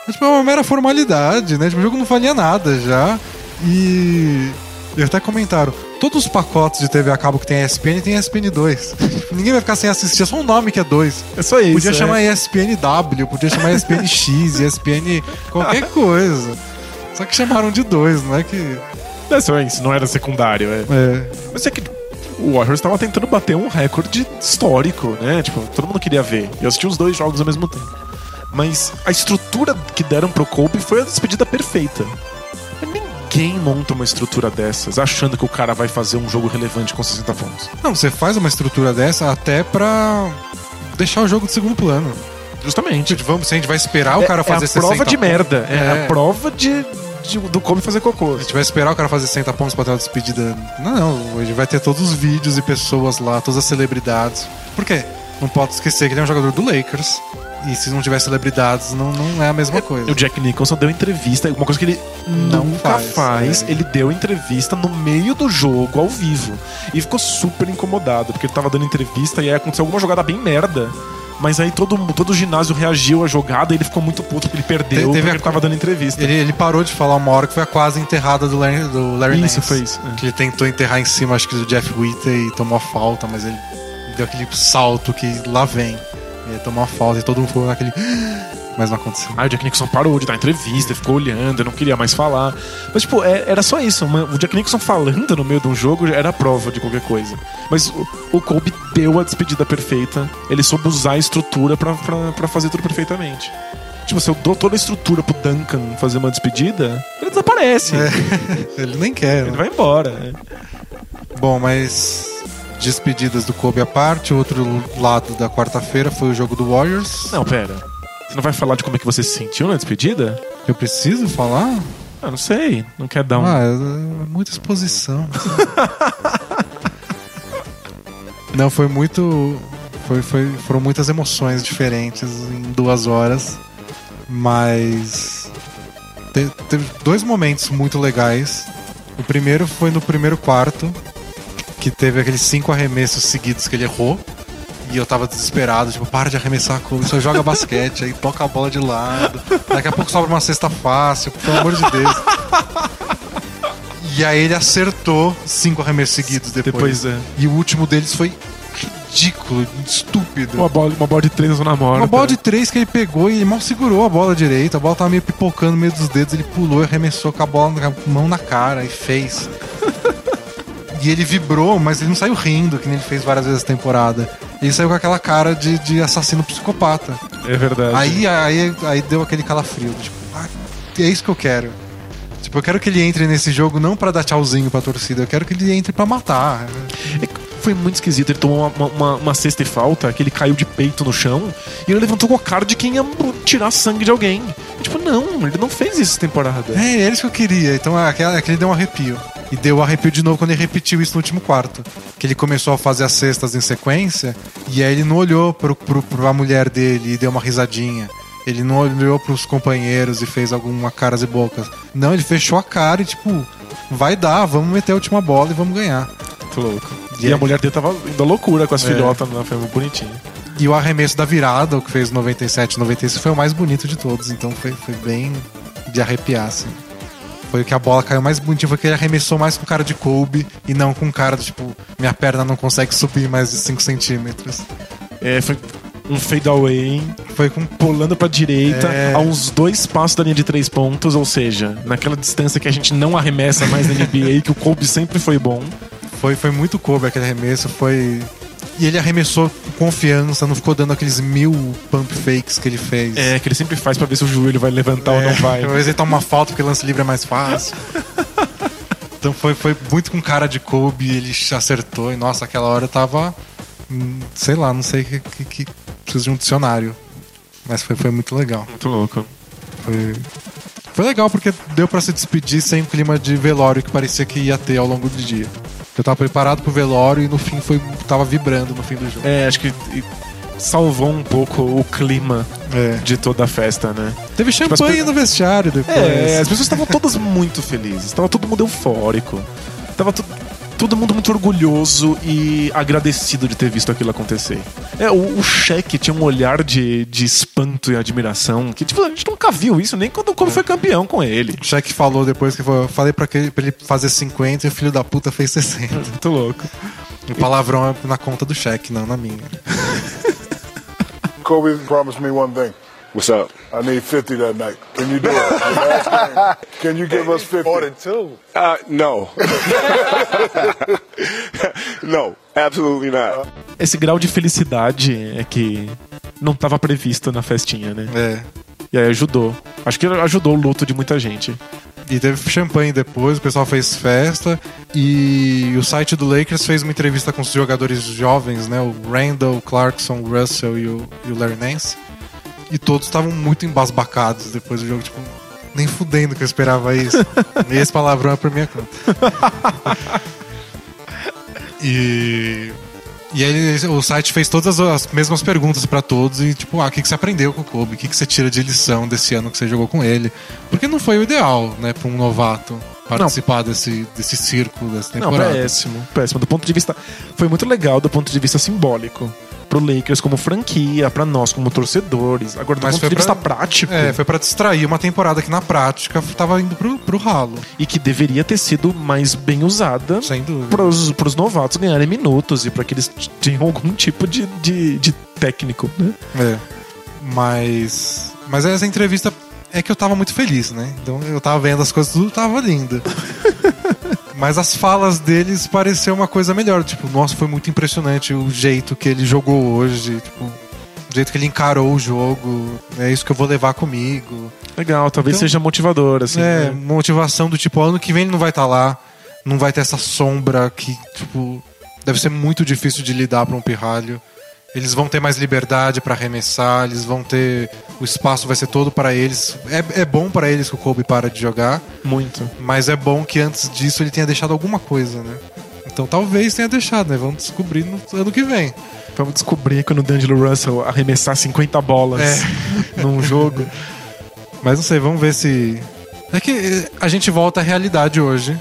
Mas, tipo, é uma mera formalidade, né? Tipo, o jogo não valia nada já. E. E até comentaram: todos os pacotes de TV a cabo que tem ESPN tem ESPN 2. Ninguém vai ficar sem assistir, é só um nome que é 2. É só isso. Podia é. chamar ESPN W, podia chamar ESPN X, ESPN qualquer coisa. Só que chamaram de dois, não é que. É só isso, não era secundário. É. É. Mas é que o Warriors tava tentando bater um recorde histórico, né? Tipo, todo mundo queria ver. Eu assisti os dois jogos ao mesmo tempo. Mas a estrutura que deram pro Kobe foi a despedida perfeita. Ninguém monta uma estrutura dessas achando que o cara vai fazer um jogo relevante com 60 pontos. Não, você faz uma estrutura dessa até pra deixar o jogo de segundo plano. Justamente. Tipo, vamos, se a gente vai esperar o cara é, fazer é a prova 60 de pontos. merda. É, É. a prova de, de- do Kobe fazer cocô. A gente vai esperar o cara fazer 60 pontos pra ter uma despedida. Não, não. A gente vai ter todos os vídeos e pessoas lá, todas as celebridades. Por quê? Não pode esquecer que ele é um jogador do Lakers. E se não tiver celebridades, não, não é a mesma coisa. O Jack Nicholson deu entrevista, uma coisa que ele Não nunca faz, faz, é. ele deu entrevista no meio do jogo, ao vivo. E ficou super incomodado, porque ele tava dando entrevista e aí aconteceu alguma jogada bem merda. Mas aí todo, todo o ginásio reagiu à jogada e ele ficou muito puto porque ele perdeu Te- teve porque a- ele tava dando entrevista. Ele, ele parou de falar uma hora que foi a quase enterrada do Larry, do Larry Isso, Nance. foi isso, é. Que ele tentou enterrar em cima, acho que do Jeff Witter e tomou a falta, mas ele deu aquele salto que lá vem. Ele tomou a falta e todo mundo ficou naquele. Mas não aconteceu. Aí o Jack Nicholson parou de dar entrevista, ficou olhando, eu não queria mais falar. Mas, tipo, é- era só isso. uma- o Jack Nicholson falando no meio de um jogo era a prova de qualquer coisa. Mas o, o Kobe deu a despedida perfeita. Ele soube usar a estrutura pra fazer tudo perfeitamente. Tipo, se eu dou toda a estrutura pro Duncan fazer uma despedida, ele desaparece. Ele nem quer. Ele né? vai embora. né? Bom, mas. Despedidas do Kobe à parte. O outro lado da quarta-feira foi o jogo do Warriors. Não, pera. Você não vai falar de como é que você se sentiu na despedida? Eu preciso falar? Ah, não sei. Não quer dar um. Ah, é muita exposição. Não, foi muito. Foi, foi, foram muitas emoções diferentes em duas horas. Mas. te- teve dois momentos muito legais. O primeiro foi no primeiro quarto, que teve aqueles cinco arremessos seguidos que ele errou. E eu tava desesperado, tipo, para de arremessar a Kobe, só joga basquete, aí toca a bola de lado. Daqui a pouco sobra uma cesta fácil, pelo amor de Deus. E aí ele acertou cinco arremessos seguidos depois. Depois, é. E o último deles foi ridículo, estúpido. Uma bola, uma bola de três na zona morta. Uma bola de três que ele pegou e ele mal segurou a bola direita. A bola tava meio pipocando no meio dos dedos. Ele pulou e arremessou com a bola com a mão na cara e fez. E ele vibrou, mas ele não saiu rindo, que nem ele fez várias vezes na temporada. Ele saiu com aquela cara de, de assassino psicopata. É verdade. Aí, aí, aí deu aquele calafrio. Tipo, ah, é isso que eu quero. Tipo, eu quero que ele entre nesse jogo não pra dar tchauzinho pra torcida, eu quero que ele entre pra matar. É Foi muito esquisito. Ele tomou uma, uma, uma cesta e falta, que ele caiu de peito no chão e ele levantou com a cara de quem ia tirar sangue de alguém. Tipo, não, ele não fez isso essa temporada. É, é isso que eu queria. Então é aquele deu um arrepio. E deu arrepio de novo quando ele repetiu isso no último quarto. Que ele começou a fazer as cestas em sequência e aí ele não olhou pro, pro, pra mulher dele e deu uma risadinha. Ele não olhou pros companheiros e fez alguma caras e bocas. Não, ele fechou a cara e tipo, vai dar, vamos meter a última bola e vamos ganhar. Muito louco. E E, a mulher dele tava indo à loucura com as É. filhotas, né? Foi muito bonitinho. E o arremesso da virada, o que fez 97, 96, foi o mais bonito de todos. Então foi, foi bem de arrepiar, assim. Foi o que a bola caiu mais bonitinho, foi que ele arremessou mais com cara de Kobe e não com cara de, tipo, minha perna não consegue subir mais de 5 centímetros. É, foi um fade away, Foi com. pulando pra direita, É. a uns dois passos da linha de três pontos, ou seja, naquela distância que a gente não arremessa mais na NBA, que o Kobe sempre foi bom. Foi, foi muito Kobe aquele arremesso, foi. E ele arremessou com confiança, não ficou dando aqueles mil pump fakes que ele fez. É, que ele sempre faz pra ver se o joelho vai levantar ou não vai. Às vezes ele toma uma falta porque lance livre é mais fácil. então foi, foi muito com cara de Kobe, ele acertou. E nossa, aquela hora eu tava. hum, Sei lá, não sei que, que, que preciso de um dicionário. Mas foi, foi muito legal. Muito louco. Foi, foi legal porque deu pra se despedir sem o clima de velório que parecia que ia ter ao longo do dia. Eu tava preparado pro velório e no fim foi tava vibrando no fim do jogo. É, acho que salvou um pouco o clima É. de toda a festa, né? Teve champanhe as pe- no vestiário depois. É, as pessoas estavam todas muito felizes, estava todo mundo eufórico. Tava tu- todo mundo muito orgulhoso e agradecido de ter visto aquilo acontecer. É, o, o Shaq tinha um olhar de, de espanto e admiração que, tipo, a gente nunca viu isso, nem quando, quando foi campeão com ele. O Shaq falou depois que foi, eu falei pra, que, pra ele fazer 50 e o filho da puta fez 60. Muito louco. O palavrão é na conta do Shaq, não na minha. Kobe promised me one thing. What's up? I need 50 that night. Can you do it? Can you give us 50? More than two. Uh, no. no, absolutely not. Esse grau de felicidade é que não estava previsto na festinha, né? É. E aí ajudou. Acho que ajudou o luto de muita gente. E teve champanhe depois, o pessoal fez festa. E o site do Lakers fez uma entrevista com os jogadores jovens, né? O Randall, o Clarkson, o Russell e o, e o Larry Nance. E todos estavam muito embasbacados depois do jogo, tipo, nem fudendo que eu esperava isso. e esse palavrão é por minha conta. e. E aí o site fez todas as mesmas perguntas pra todos e tipo, ah, o que, que você aprendeu com o Kobe? O que, que você tira de lição desse ano que você jogou com ele? Porque não foi o ideal, né, pra um novato participar desse, desse circo, dessa Não, temporada. péssimo, péssimo. Do ponto de vista. Foi muito legal do ponto de vista simbólico. Pro Lakers como franquia, pra nós como torcedores. Agora, do Mas ponto foi de vista pra- prático. É, foi pra distrair uma temporada que na prática tava indo pro, pro ralo, E que deveria ter sido mais bem usada sem dúvida. pros, pros novatos ganharem minutos e pra que eles tenham algum tipo de, de, de técnico, né? É. Mas. Mas essa entrevista é que eu tava muito feliz, né? Então eu tava vendo as coisas, tudo tava lindo. Mas as falas deles pareceu uma coisa melhor. Tipo, nossa, foi muito impressionante o jeito que ele jogou hoje. Tipo, o jeito que ele encarou o jogo. É isso que eu vou levar comigo. Legal, talvez Então- seja motivador, assim. é, né? motivação do tipo, ano que vem ele não vai estar lá. Não vai ter essa sombra que, tipo, deve ser muito difícil de lidar para um pirralho. Eles vão ter mais liberdade para arremessar, eles vão ter. O espaço vai ser todo para eles. É, é bom para eles que o Kobe para de jogar, Muito. mas é bom que antes disso ele tenha deixado alguma coisa, né? Então talvez tenha deixado, né? Vamos descobrir no ano que vem. Vamos descobrir quando o D'Angelo Russell arremessar 50 bolas É. num jogo. Mas não sei, vamos ver se. É que eh, a gente volta à realidade hoje.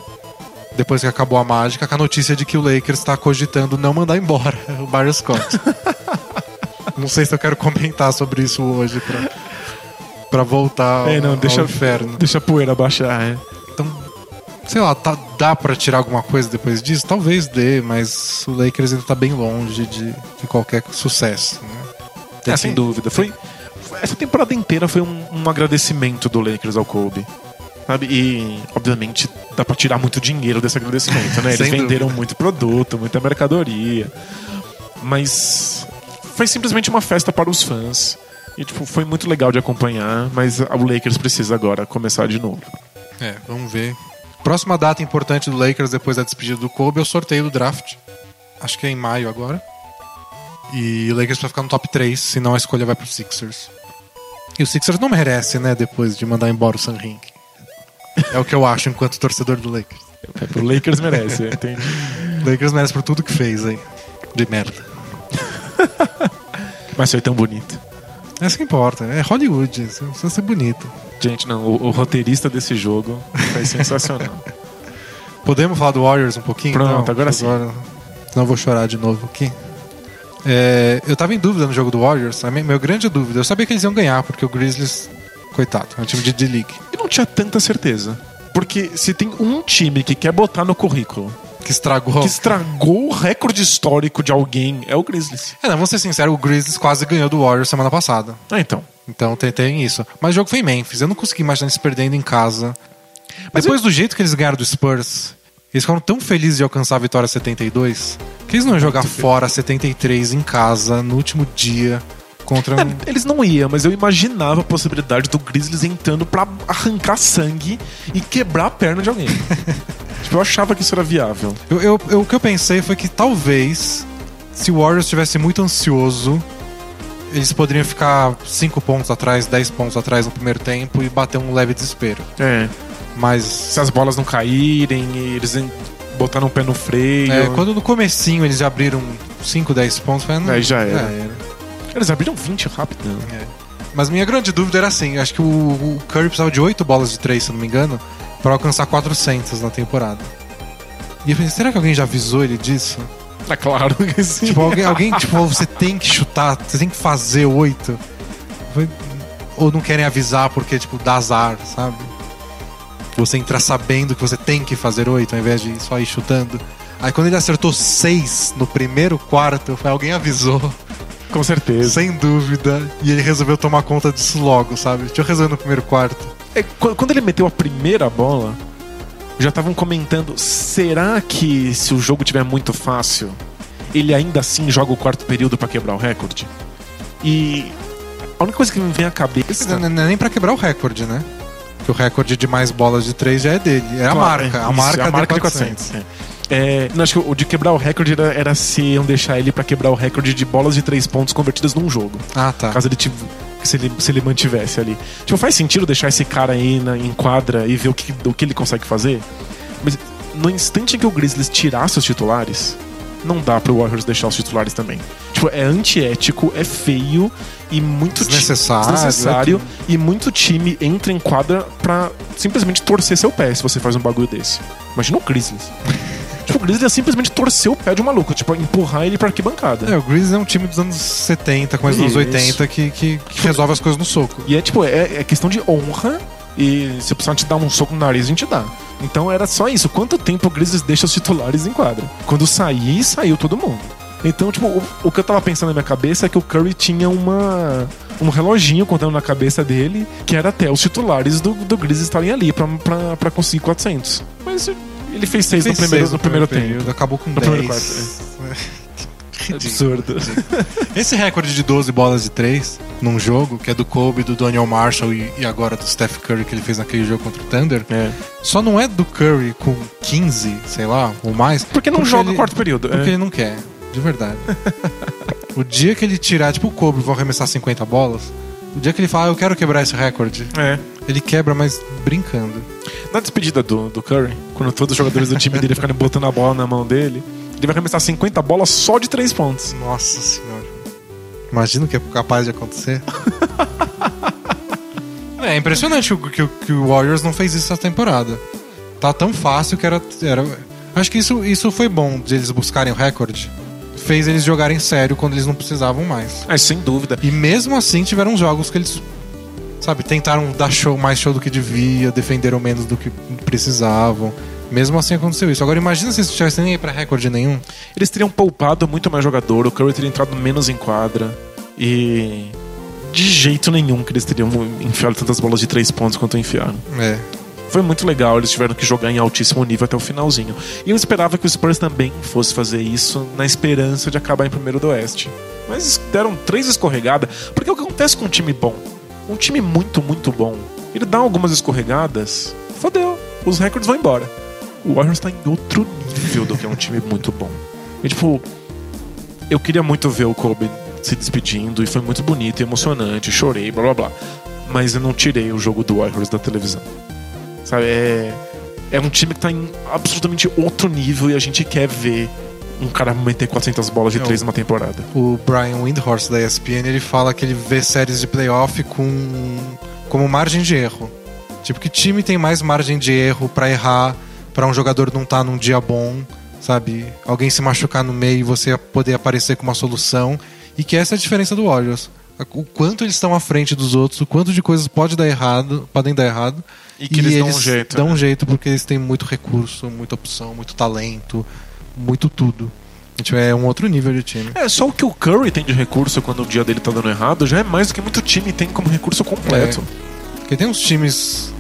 Depois que acabou a mágica, com a notícia de que o Lakers está cogitando não mandar embora o Barry Scott. não sei se eu quero comentar sobre isso hoje pra, pra voltar ao, É, não, deixa- ao inferno. Deixa a poeira baixar, é. Então, sei lá, tá- dá pra tirar alguma coisa depois disso? Talvez dê, mas o Lakers ainda tá bem longe de, de qualquer sucesso. Né? É, sem dúvida. Foi, essa temporada inteira foi um, um agradecimento do Lakers ao Kobe. Sabe? E, obviamente, dá pra tirar muito dinheiro desse agradecimento, né? Eles venderam dúvida. muito produto, muita mercadoria. Mas foi simplesmente uma festa para os fãs. E, tipo, foi muito legal de acompanhar, mas o Lakers precisa agora começar de novo. É, vamos ver. Próxima data importante do Lakers depois da despedida do Kobe é o sorteio do draft. Acho que é em maio agora. E o Lakers vai ficar no top 3, senão a escolha vai pro Sixers. E o Sixers não merece, né, depois de mandar embora o Sam Hink. É o que eu acho enquanto torcedor do Lakers. É, pro Lakers merece, entende? O Lakers merece por tudo que fez aí. De merda. Mas foi tão bonito. É isso que importa. É Hollywood. Isso precisa ser bonito. Gente, não, o, o roteirista desse jogo foi sensacional. Podemos falar do Warriors um pouquinho? Pronto, Então, agora sim. Senão eu vou chorar de novo aqui. É, eu tava em dúvida no jogo do Warriors. A minha, minha grande dúvida. Eu sabia que eles iam ganhar, porque o Grizzlies, coitado, é um time de D-League. E não tinha tanta certeza. Porque se tem um time que quer botar no currículo Que estragou. que estragou o recorde histórico de alguém, é o Grizzlies. É, não, vou ser sincero, o Grizzlies quase ganhou do Warriors semana passada. Ah, então. Então tem, tem isso. Mas o jogo foi em Memphis. Eu não consegui imaginar eles perdendo em casa. Mas Depois do jeito que eles ganharam do Spurs, eles ficaram tão felizes de alcançar a vitória 72 que eles não iam jogar fora 73 em casa no último dia É, eles não iam, mas eu imaginava a possibilidade do Grizzlies entrando pra arrancar sangue e quebrar a perna de alguém. tipo, eu achava que isso era viável. Eu, eu- eu- o que eu pensei foi que talvez, se o Warriors estivesse muito ansioso, eles poderiam ficar 5 pontos atrás, 10 pontos atrás no primeiro tempo e bater um leve desespero. É. Mas Se as bolas não caírem, e eles botaram o pé no freio. é, quando no comecinho eles abriram 5, 10 pontos, foi, não, Aí já era. era. Eles abriram 20 rápido. né? Mas minha grande dúvida era assim, acho que o, o Curry precisava de 8 bolas de 3, se eu não me engano, pra alcançar 400 na temporada. E eu pensei, será que alguém já avisou ele disso? É claro que sim. Tipo, alguém, alguém tipo, você tem que chutar, você tem que fazer 8. Foi- Ou não querem avisar porque, tipo, dá azar, sabe? Você entra sabendo que você tem que fazer 8 ao invés de só ir chutando. Aí quando ele acertou 6 no primeiro quarto, foi alguém avisou, Com certeza. sem dúvida, e ele resolveu tomar conta disso logo, sabe? Deixa eu resolver no primeiro quarto. É, qu- quando ele meteu a primeira bola, já estavam comentando: será que se o jogo tiver muito fácil, ele ainda assim joga o quarto período pra quebrar o recorde? E a única coisa que me vem à cabeça. Não, não é nem pra quebrar o recorde, né? Porque o recorde de mais bolas de 3 já é dele. É a Claro, marca. é, a isso, marca, é a marca de de 400. é. É, não, acho que o de quebrar o recorde era, era se iam deixar ele pra quebrar o recorde de bolas de três pontos convertidas num jogo. Ah, tá. Caso ele se ele, se ele mantivesse ali. Tipo, faz sentido deixar esse cara aí na, em quadra e ver o que, o que ele consegue fazer? Mas no instante em que o Grizzlies tirasse os titulares, não dá pro Warriors deixar os titulares também. Tipo, é antiético, é feio e muito ti- Desnecessário, desnecessário e muito time entra em quadra pra simplesmente torcer seu pé se você faz um bagulho desse. Imagina o Grizzlies. tipo, o Grizzlies é simplesmente torcer o pé de um maluco, tipo, empurrar ele pra arquibancada. É, o Grizzlies é um time dos anos 70, começo dos anos Isso. 80, que, que, que resolve as coisas no soco. E é tipo, é, é questão de honra. E se precisar te dar um soco no nariz, a gente dá. Então era só isso. Quanto tempo o Grizzlies deixa os titulares em quadra? Quando sair, saiu todo mundo. Então, tipo, o, o que eu tava pensando na minha cabeça é que o Curry tinha uma um reloginho contando na cabeça dele, que era até os titulares do, do Grizzlies estarem ali pra, pra, pra conseguir 400. Mas ele fez seis Fez no primeiro, no primeiro, período, tempo. Acabou com No 10. primeiro Absurdo. Esse recorde de 12 bolas de 3 num jogo, que é do Kobe, do Daniel Marshall e, e agora do Steph Curry que ele fez naquele jogo contra o Thunder, É. só não é do Curry com 15, sei lá, ou mais. Porque não joga ele- o quarto período. Porque é. ele não quer, de verdade. o dia que ele tirar, tipo o Kobe, vou arremessar 50 bolas, o dia que ele falar, "Ah, eu quero quebrar esse recorde, É. ele quebra, mas brincando. Na despedida do, do Curry, quando todos os jogadores do time dele ficarem botando a bola na mão dele, ele vai arremessar 50 bolas só de 3 pontos. Nossa senhora. Imagina o que é capaz de acontecer. é impressionante o- que, o- que o Warriors não fez isso essa temporada. Tá tão fácil que era. era... Acho que isso, isso foi bom de eles buscarem o recorde. Fez eles jogarem sério quando eles não precisavam mais. É, sem dúvida. E mesmo assim tiveram jogos que eles, sabe, tentaram dar show, mais show do que devia, defenderam menos do que precisavam. Mesmo assim aconteceu isso. Agora imagina se eles tivessem nem pra recorde nenhum. Eles teriam poupado muito mais jogador, o Curry teria entrado menos em quadra. E. De jeito nenhum que eles teriam enfiado tantas bolas de 3 pontos quanto enfiaram. É. Foi muito legal, eles tiveram que jogar em altíssimo nível até o finalzinho. E eu esperava que o Spurs também fosse fazer isso, na esperança de acabar em primeiro do Oeste. Mas deram três escorregadas. Porque o que acontece com um time bom? Um time muito, muito bom. Ele dá algumas escorregadas, fodeu. Os recordes vão embora. O Warriors tá em outro nível do que é um time muito bom. E tipo, eu queria muito ver o Kobe se despedindo e foi muito bonito e emocionante, chorei, blá blá blá. Mas eu não tirei o jogo do Warriors da televisão. Sabe, é, é um time que tá em absolutamente outro nível e a gente quer ver um cara meter 400 bolas de Não. três numa temporada. O Brian Windhorst da ESPN ele fala que ele vê séries de playoff com como margem de erro. Tipo que time tem mais margem de erro pra errar, pra um jogador não estar num dia bom, sabe? Alguém se machucar no meio e você poder aparecer com uma solução e que essa é a diferença do Warriors. O quanto eles estão à frente dos outros, o quanto de coisas pode dar errado, podem dar errado. E que eles dão um jeito, Dão né? um jeito porque eles têm muito recurso, muita opção, muito talento, muito tudo. Tipo, é um outro nível de time. É, só o que o Curry tem de recurso quando o dia dele tá dando errado já é mais do que muito time tem como recurso completo. Porque tem uns times,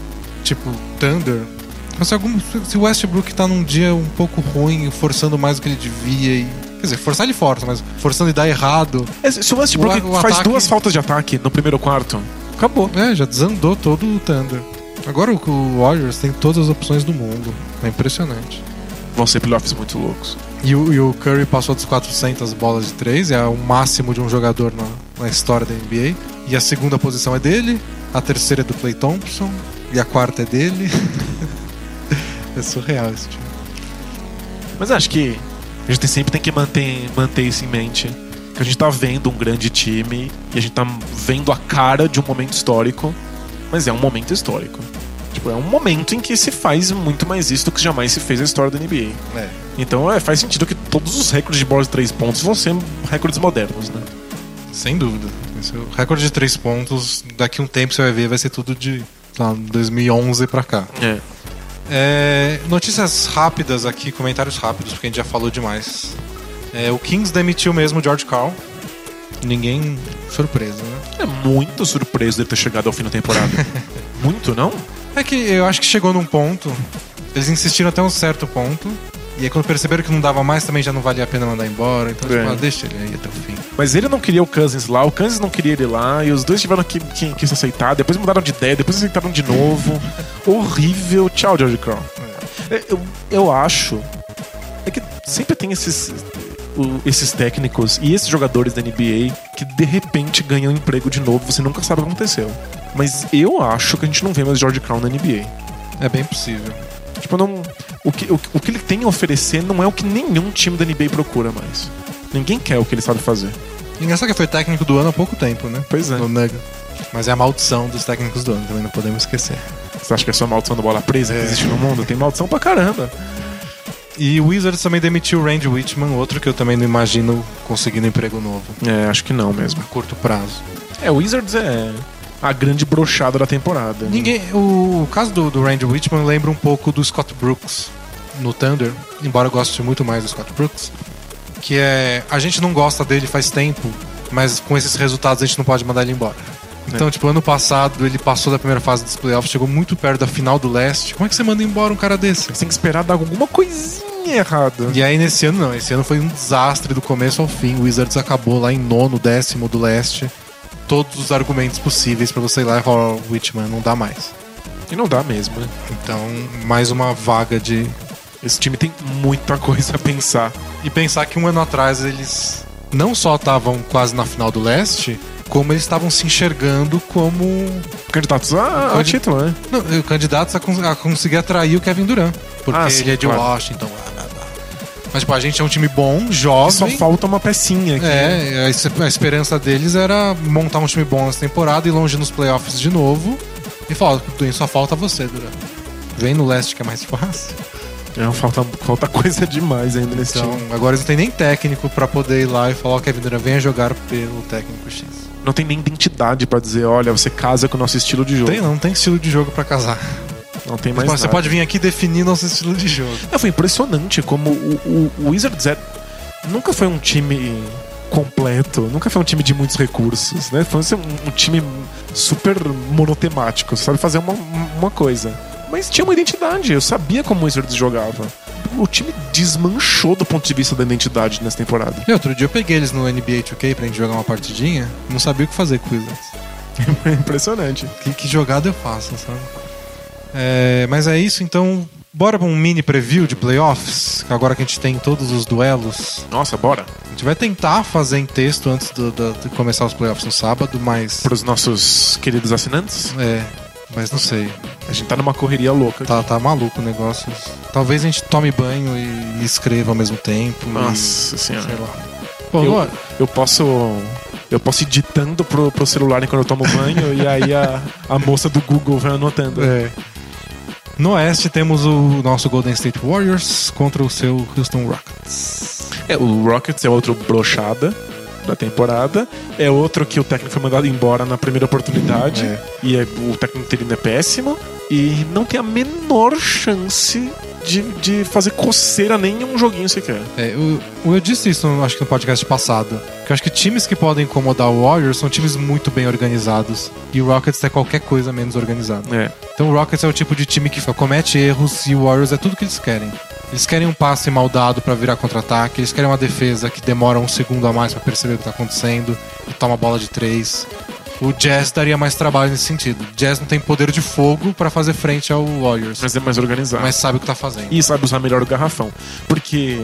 tipo Thunder. Se, algum, se o Westbrook tá num dia um pouco ruim, forçando mais do que ele devia e. Quer dizer, forçar ele força, mas forçando e dar errado. É, se o Westbrook O- o faz ataque- duas faltas de ataque no primeiro quarto, acabou. É, já desandou todo o Thunder. Agora o, o Warriors tem todas as opções do mundo. É impressionante. Vão ser playoffs muito loucos. E o, e o Curry passou dos 400 bolas de 3, é o máximo de um jogador na, na história da NBA. E a segunda posição é dele, a terceira é do Clay Thompson, e a quarta é dele. é surreal esse time. Mas acho que a gente sempre tem que manter, manter isso em mente. Que a gente tá vendo um grande time e a gente tá vendo a cara de um momento histórico, mas é um momento histórico. Tipo, é um momento em que se faz muito mais isso do que jamais se fez na história da NBA. É. Então é, faz sentido que todos os recordes de bola de três pontos vão ser recordes modernos, né? Sem dúvida. É o recorde de 3 pontos, daqui um tempo você vai ver, vai ser tudo de lá, 2011 pra cá. É. É, notícias rápidas aqui, comentários rápidos, porque a gente já falou demais. É, o Kings demitiu mesmo o George Carl. Ninguém surpreso, né? É muito surpreso dele ter chegado ao fim da temporada. muito, não? É que eu acho que chegou num ponto. Eles insistiram até um certo ponto. E aí quando perceberam que não dava mais, também já não valia a pena mandar embora. Então, É. tipo, ah, deixa ele aí até o fim. Mas ele não queria o Cousins lá, o Cousins não queria ele lá, e os dois tiveram que, que, que se aceitar, depois mudaram de ideia, depois aceitaram de novo. Horrível. Tchau, George Crown. Eu, eu acho. É que sempre tem esses. o- esses técnicos e esses jogadores da NBA que de repente ganham emprego de novo, você nunca sabe o que aconteceu. Mas eu acho que a gente não vê mais George Crown na NBA. É bem possível. Tipo, não. O que, o, o que ele tem a oferecer não é o que nenhum time da NBA procura mais. Ninguém quer o que ele sabe fazer. Engraçado que foi técnico do ano há pouco tempo, né? Pois é. No Nuggets. Mas é a maldição dos técnicos do ano, também não podemos esquecer. Você acha que é só maldição da bola presa que É. existe no mundo? Tem maldição pra caramba. E o Wizards também demitiu o Randy Whitman, outro que eu também não imagino conseguindo emprego novo. É, acho que não mesmo. A curto prazo. É, o Wizards é a grande brochada da temporada. Ninguém, o, caso do, do Randy Whitman lembra um pouco do Scott Brooks no Thunder, embora eu goste muito mais do Scott Brooks, que é a gente não gosta dele faz tempo, mas com esses resultados a gente não pode mandar ele embora. Então, tipo, ano passado ele passou da primeira fase dos playoffs, chegou muito perto da final do leste. Como é que você manda embora um cara desse? Você tem que esperar dar alguma coisinha errada. E aí nesse ano não, esse ano foi um desastre do começo ao fim. O Wizards acabou lá em nono, décimo do leste. Todos os argumentos possíveis pra você ir lá e falar, "Ó, Whitman, não dá mais. E não dá mesmo, né? Então, mais uma vaga de. Esse time tem muita coisa a pensar. E pensar que um ano atrás eles não só estavam quase na final do leste, como eles estavam se enxergando como Candidatos a, a Candi- título, né? não, candidatos a, cons- a conseguir atrair o Kevin Durant. Porque Ah, sim, ele é de claro. Washington. Mas, tipo, a gente é um time bom, jovem. só falta uma pecinha aqui. É, a es- a esperança deles era montar um time bom nessa temporada e longe nos playoffs de novo. E falar, só falta você, Durant. Vem no leste que é mais fácil. É, falta, falta coisa demais ainda nesse Então, time. agora eles não tem nem técnico pra poder ir lá e falar, ó, Kevin Durant, venha jogar pelo técnico X. Não tem nem identidade pra dizer, olha, você casa com o nosso estilo de jogo. Tem, não tem estilo de jogo pra casar. Não tem mais Você nada. pode vir aqui definir nosso estilo de jogo. É, foi impressionante como o, o, o Wizards é- nunca foi um time completo, nunca foi um time de muitos recursos, né? Foi um, um time super monotemático, sabe fazer uma, uma coisa. Mas tinha uma identidade, eu sabia como o Wizards jogava. o time desmanchou do ponto de vista da identidade nessa temporada. E outro dia eu peguei eles no NBA 2K pra gente jogar uma partidinha, não sabia o que fazer com eles. É impressionante. Que, que jogada eu faço, sabe? É, mas é isso, então bora pra um mini preview de playoffs, agora que a gente tem todos os duelos. Nossa, bora. A gente vai tentar fazer em texto antes do- do- de começar os playoffs no sábado, mas. Para os nossos queridos assinantes, É, mas não sei. a gente tá numa correria louca. Tá, tá maluco o negócio. Talvez a gente tome banho e escreva ao mesmo tempo. Nossa e, senhora. sei lá. Bom, Eu, eu posso. Eu posso ir ditando pro, pro celular enquanto eu tomo banho e aí a, a moça do Google vai anotando. É. No Oeste temos o nosso Golden State Warriors contra o seu Houston Rockets. É, o Rockets é outro brochada da temporada. É outro que o técnico foi mandado embora na primeira oportunidade. É. E é- o técnico interino é péssimo. E não tem a menor chance de, de fazer coceira nem em um joguinho sequer. É, eu, eu disse isso, acho que no podcast passado. Que eu acho que times que podem incomodar o Warriors são times muito bem organizados. E o Rockets é qualquer coisa menos organizado. É. Então o Rockets é o tipo de time que comete erros e o Warriors é tudo que eles querem. Eles querem um passe mal dado pra virar contra-ataque, eles querem uma defesa que demora um segundo a mais pra perceber o que tá acontecendo e toma bola de três. O Jazz daria mais trabalho nesse sentido. O Jazz não tem poder de fogo pra fazer frente ao Warriors, Mas é mais organizado. mas sabe o que tá fazendo. E sabe usar melhor o garrafão. Porque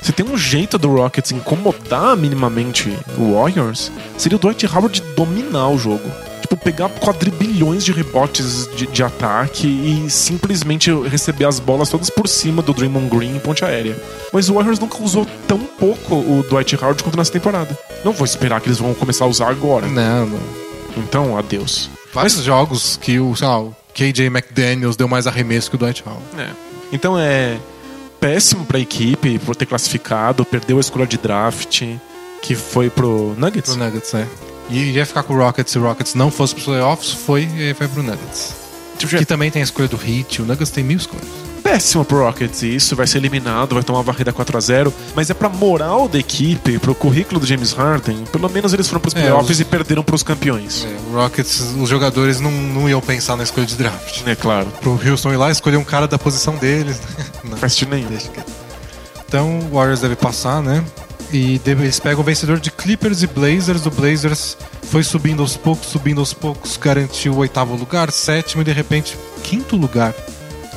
se tem um jeito do Rockets incomodar minimamente o Warriors, seria o Dwight Howard dominar o jogo. Tipo, pegar quadrilhões de rebotes de, de ataque e simplesmente receber as bolas todas por cima do Draymond Green em ponte aérea. Mas o Warriors nunca usou tão pouco o Dwight Howard quanto nessa temporada. Não vou esperar que eles vão começar a usar agora. Não, não. Então, adeus. Vários jogos que o, sei lá, o KJ McDaniels deu mais arremesso que o Dwight Howard. É. Então é péssimo pra equipe por ter classificado, perdeu a escolha de draft, que foi pro Nuggets. Pro Nuggets, né? E ia ficar com o Rockets se o Rockets não fosse pros playoffs, foi e aí foi pro Nuggets. Tipo, Que também tem a escolha do Heat, o Nuggets tem mil escolhas. péssimo pro Rockets isso, vai ser eliminado, vai tomar uma varrida 4 a 0 mas é pra moral da equipe, pro currículo do James Harden, pelo menos eles foram pros É, playoffs os- e perderam pros campeões. É, o Rockets, os jogadores não, não iam pensar na escolha de draft. É, claro. Pro Houston ir lá escolher um cara da posição deles. não, Faz sentido nenhum. Então o Warriors deve passar, né? E eles pegam o vencedor de Clippers e Blazers. O Blazers foi subindo aos poucos, subindo aos poucos, garantiu o oitavo lugar, sétimo e de repente quinto lugar.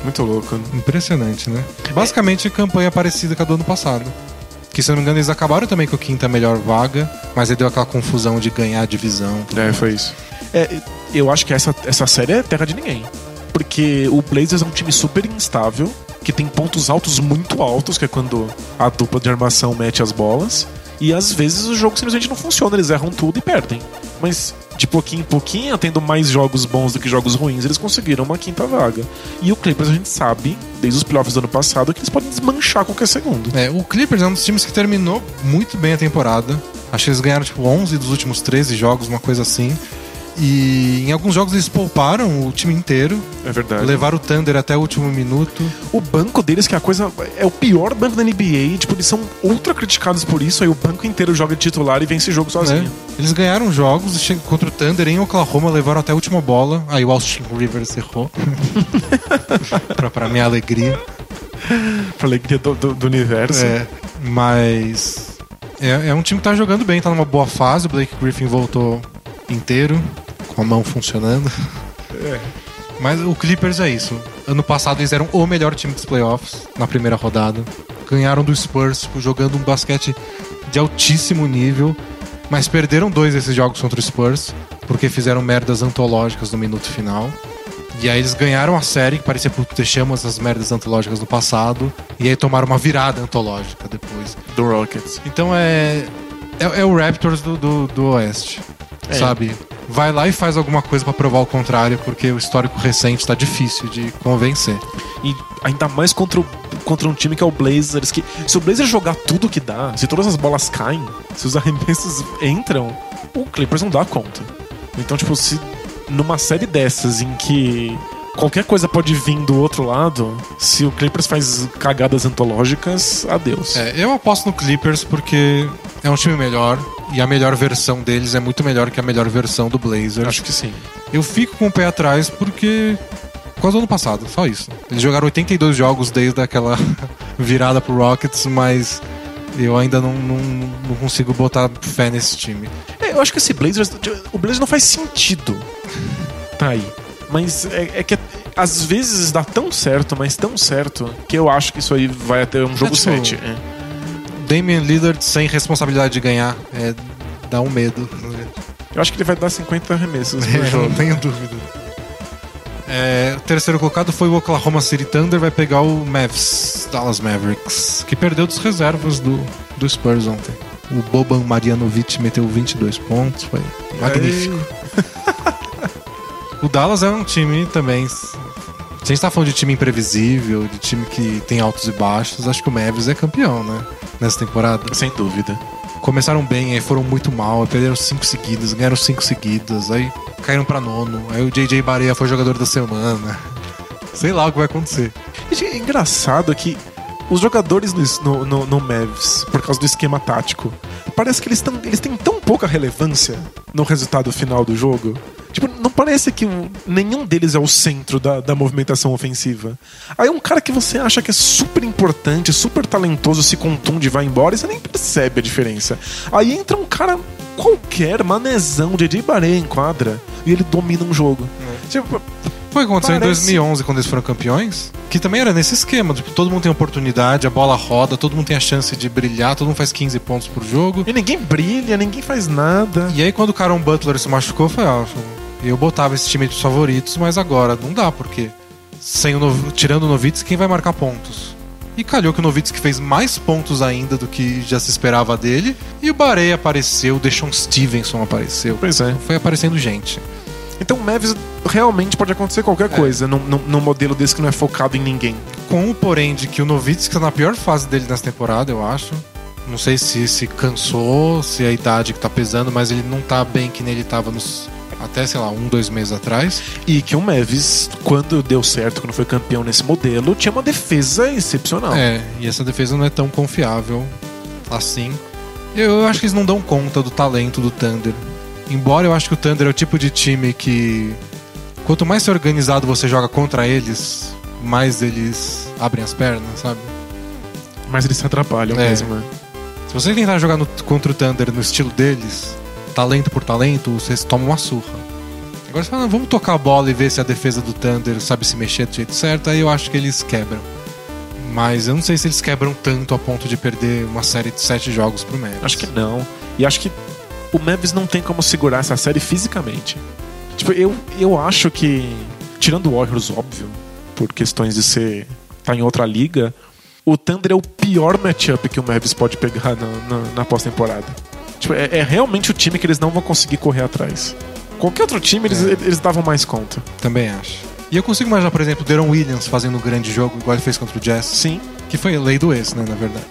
Muito louco. Impressionante, né? Basicamente, campanha parecida com a do ano passado. Que, se eu não me engano, eles acabaram também com a quinta melhor vaga, mas aí deu aquela confusão de ganhar a divisão. É, foi isso. É, eu acho que essa, essa série é terra de ninguém. Porque o Blazers é um time super instável, que tem pontos altos muito altos, que é quando a dupla de armação mete as bolas. E às vezes o jogo simplesmente não funciona, eles erram tudo e perdem. Mas de pouquinho em pouquinho, tendo mais jogos bons do que jogos ruins, eles conseguiram uma quinta vaga. E o Clippers a gente sabe, desde os playoffs do ano passado, que eles podem desmanchar qualquer segundo. É, o Clippers é um dos times que terminou muito bem a temporada. Acho que eles ganharam tipo 11 dos últimos 13 jogos, uma coisa assim. E em alguns jogos eles pouparam o time inteiro, É verdade. levaram o Thunder até o último minuto. O banco deles, que é a coisa. É o pior banco da NBA, tipo, eles são ultra criticados por isso, aí o banco inteiro joga de titular e vence jogo sozinho. né? Eles ganharam jogos contra o Thunder em Oklahoma, levaram até a última bola. Aí o Austin Rivers errou. pra, pra minha alegria. Pra alegria do, do, do universo. É, mas é, é um time que tá jogando bem, tá numa boa fase. O Blake Griffin voltou inteiro, com a mão funcionando. Mas o Clippers é isso. Ano passado eles eram o melhor time dos playoffs na primeira rodada. Ganharam do Spurs, tipo, jogando um basquete de altíssimo nível. Mas perderam dois desses jogos contra o Spurs, porque fizeram merdas antológicas no minuto final. E aí eles ganharam a série, que parecia por deixamos as merdas antológicas no passado. E aí tomaram uma virada antológica depois. Do Rockets. Então é. É, é o Raptors do, do, do Oeste. É. Sabe? Vai lá e faz alguma coisa pra provar o contrário, porque o histórico recente tá difícil de convencer. E ainda mais contra, o- contra um time que é o Blazers, que se o Blazers jogar tudo que dá, se todas as bolas caem, se os arremessos entram, o Clippers não dá conta. Então, tipo, se numa série dessas em que qualquer coisa pode vir do outro lado, se o Clippers faz cagadas antológicas, adeus. É, eu aposto no Clippers porque é um time melhor e a melhor versão deles é muito melhor que a melhor versão do Blazers. Acho que sim. Eu fico com o pé atrás porque Por causa do ano passado, só isso. Eles jogaram 82 jogos desde aquela virada pro Rockets, mas eu ainda não, não, não consigo botar fé nesse time. É, eu acho que esse Blazers. O Blazers não faz sentido. Tá aí. Mas é, é que às vezes dá tão certo, mas tão certo, que eu acho que isso aí vai até um jogo tipo, 7. É. Damian Lillard sem responsabilidade de ganhar, é, dá um medo. Eu acho que ele vai dar 50 arremessos no Eu jogo. não tenho dúvida. É, o terceiro colocado foi o Oklahoma City Thunder, vai pegar o Mavs, Dallas Mavericks, que perdeu dos reservas do, do Spurs ontem. O Boban Marjanovic meteu 22 pontos, foi magnífico. O Dallas é um time também. Se a gente tá falando de time imprevisível, de time que tem altos e baixos, acho que o Mavis é campeão, né? Nessa temporada. Sem dúvida. Começaram bem, aí foram muito mal, perderam cinco seguidas, ganharam cinco seguidas, aí caíram pra nono, aí o JJ Barea foi jogador da semana. Sei lá o que vai acontecer. E É engraçado que os jogadores no, no, no, no Mavs, por causa do esquema tático, parece que eles, tão, eles têm tão pouca relevância no resultado final do jogo. Não parece que nenhum deles é o centro da, da movimentação ofensiva. Aí um cara que você acha que é super importante, super talentoso, se contunde e vai embora, e você nem percebe a diferença. Aí entra um cara qualquer, manezão, DJ Barea em quadra, e ele domina um jogo. Tipo, Foi o que aconteceu em Parece- 2011, quando eles foram campeões, que também era nesse esquema, tipo, todo mundo tem oportunidade, a bola roda, todo mundo tem a chance de brilhar, todo mundo faz 15 pontos por jogo. e ninguém brilha, ninguém faz nada. E aí quando o Caron Butler se machucou, eu falei, ah, eu botava esse time dos favoritos, mas agora não dá, porque sem o Nov- tirando o Novitz, quem vai marcar pontos? E calhou que o Novitz fez mais pontos ainda do que já se esperava dele, e o Barei apareceu, o Deshaun Stevenson apareceu. Pois é. Foi aparecendo gente. Então o Mavis realmente pode acontecer qualquer coisa num, num, modelo desse que não é focado em ninguém. Com o porém de que o Novitz tá na pior fase dele nessa temporada, eu acho. Não sei se se cansou, se é a idade que tá pesando, mas ele não tá bem que nem ele tava nos. Até, sei lá, um, dois meses atrás. E que o Mavis, quando deu certo, quando foi campeão nesse modelo, tinha uma defesa excepcional. É, e essa defesa não é tão confiável assim. Eu acho que eles não dão conta do talento do Thunder. Embora eu acho que o Thunder é o tipo de time que. Quanto mais se organizado você joga contra eles, mais eles abrem as pernas, sabe? Mas eles se atrapalham É. mesmo. né? Se você tentar jogar no- contra o Thunder no estilo deles, talento por talento, vocês tomam uma surra. Agora você fala, "Não, vamos tocar a bola e ver se a defesa do Thunder sabe se mexer do jeito certo, aí eu acho que eles quebram. Mas eu não sei se eles quebram tanto a ponto de perder uma série de sete jogos pro Mavis. Acho que não. E acho que o Mavis não tem como segurar essa série fisicamente. Tipo, eu, eu acho que, tirando o Warriors, óbvio, por questões de ser. tá em outra liga, o Thunder é o pior matchup que o Mavis pode pegar na, na, na pós-temporada. Tipo, é, é realmente o time que eles não vão conseguir correr atrás. Qualquer outro time, eles, eles davam mais conta. Também acho. E eu consigo imaginar, por exemplo, o Deron Williams fazendo um grande jogo, igual ele fez contra o Jazz. Sim. Que foi lei do ex, né, na verdade.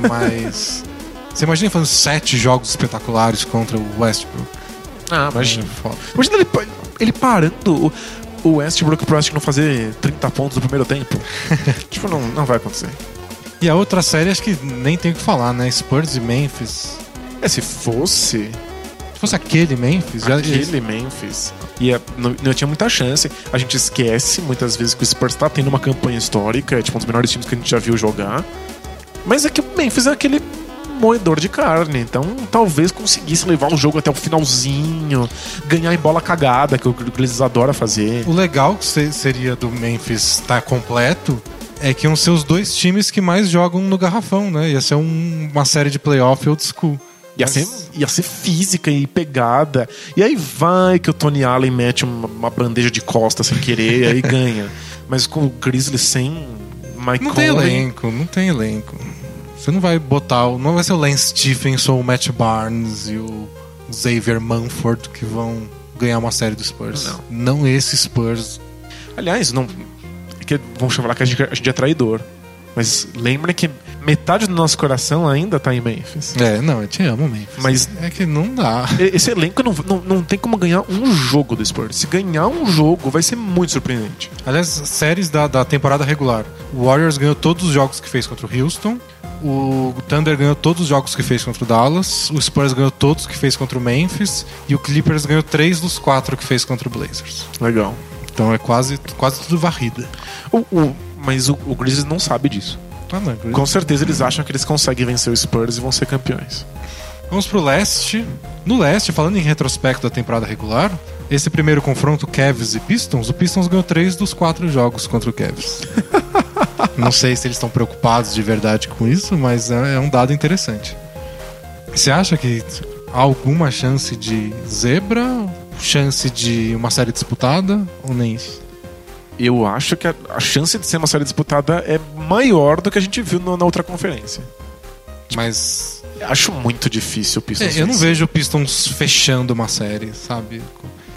Mas. Você imagina fazendo sete jogos espetaculares contra o Westbrook? Ah, Imagina. Foda. Imagina ele, ele parando o, o Westbrook pro Westbrook não fazer 30 pontos no primeiro tempo. tipo, não, não vai acontecer. E a outra série, acho que nem tem o que falar, né? Spurs e Memphis. É, se fosse Se fosse aquele Memphis, já aquele Memphis, ia, não, não tinha muita chance. A gente esquece muitas vezes que o Spurs tá tendo uma campanha histórica, é tipo um dos melhores times que a gente já viu jogar. Mas é que o Memphis é aquele moedor de carne, então talvez conseguisse levar o jogo até o finalzinho, ganhar em bola cagada, que o Grizzlies adora fazer. O legal que se- seria do Memphis estar completo é que iam ser os dois times que mais jogam no garrafão, né? Ia ser um- uma série de playoff old school. Ia Mas- ser, ia ser física e pegada. E aí vai que o Tony Allen mete uma, uma bandeja de costa sem querer e aí ganha. Mas com o Grizzlies sem Mike Não tem elenco, não tem elenco. Você não vai botar. Não vai ser o Lance Stephenson, o Matt Barnes e o Xavier Manford que vão ganhar uma série do Spurs. Não. Não esse Spurs. Aliás, não. que vão falar que a gente, a gente é traidor. Mas lembre que metade do nosso coração ainda tá em Memphis. É, não, eu te amo, Memphis. Mas- é que não dá. Esse elenco não, não, não tem como ganhar um jogo do Spurs. Se ganhar um jogo, vai ser muito surpreendente. Aliás, séries da, da temporada regular. O Warriors ganhou todos os jogos que fez contra o Houston. O Thunder ganhou todos os jogos que fez contra o Dallas. O Spurs ganhou todos que fez contra o Memphis. E o Clippers ganhou três dos quatro que fez contra o Blazers. Legal. Então é quase, quase tudo varrida. O, o- mas o, o Grizzlies não sabe disso. Ah, não, Com certeza eles acham que eles conseguem vencer o Spurs e vão ser campeões. Vamos pro leste. No leste, falando em retrospecto da temporada regular, esse primeiro confronto, Cavs e Pistons, o Pistons ganhou três dos quatro jogos contra o Cavs. Não sei se eles estão preocupados de verdade com isso, mas é é um dado interessante. Você acha que há alguma chance de zebra? Chance de uma série disputada? Ou nem isso? Eu acho que a, a chance de ser uma série disputada é maior do que a gente viu no- na outra conferência. Mas Acho muito difícil o Pistons É, eu não vejo o Pistons fechando uma série, sabe?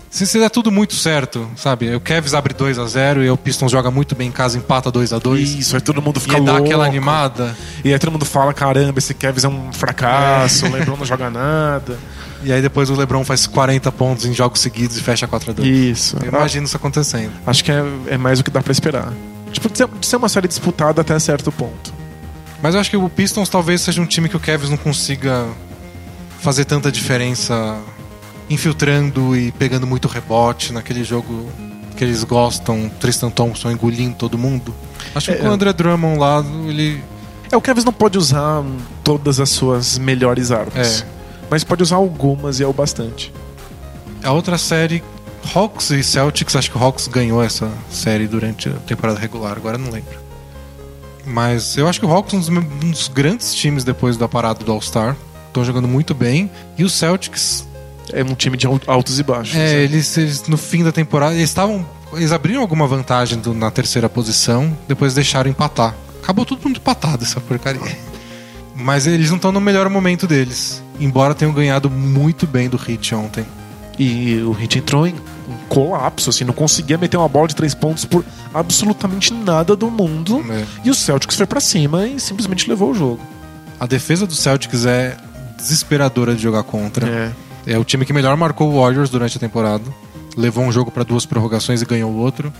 Se, se der tudo muito certo, sabe? O Cavs abre 2 a 0 e o Pistons joga muito bem em casa, empata 2 a 2 Isso, aí todo mundo E fica dá louco. aquela animada. E aí todo mundo fala, caramba, esse Kevs é um fracasso, o LeBron não joga nada. E aí depois o LeBron faz 40 pontos em jogos seguidos e fecha 4 a 2 Isso. Eu imagino isso acontecendo. Acho que é, é mais o que dá pra esperar. Tipo, de ser, de ser uma série disputada até certo ponto. Mas eu acho que o Pistons talvez seja um time que o Cavs não consiga fazer tanta diferença infiltrando e pegando muito rebote naquele jogo que eles gostam, Tristan Thompson engolindo todo mundo. Acho que É, com o André Drummond lá, ele É, o Kevs não pode usar todas as suas melhores armas. É. Mas pode usar algumas e é o bastante. A outra série, Hawks e Celtics, acho que o Hawks ganhou essa série durante a temporada regular, agora não lembro. Mas eu acho que o Hawks é um dos, um dos grandes times depois da parada do All-Star. Estão jogando muito bem. E o Celtics, É um time de al- altos e baixos. é, né? eles, eles, no fim da temporada, eles estavam. Eles abriram alguma vantagem do- na terceira posição, depois deixaram empatar. Acabou tudo muito empatado essa porcaria. Mas eles não estão no melhor momento deles. Embora tenham ganhado muito bem do Heat ontem. E o Heat entrou em um colapso, assim, não conseguia meter uma bola de três pontos por absolutamente nada do mundo. É. E o Celtics foi pra cima e simplesmente levou o jogo. A defesa do Celtics é desesperadora de jogar contra. É. É o time que melhor marcou o Warriors durante a temporada. Levou um jogo para duas prorrogações e ganhou o outro.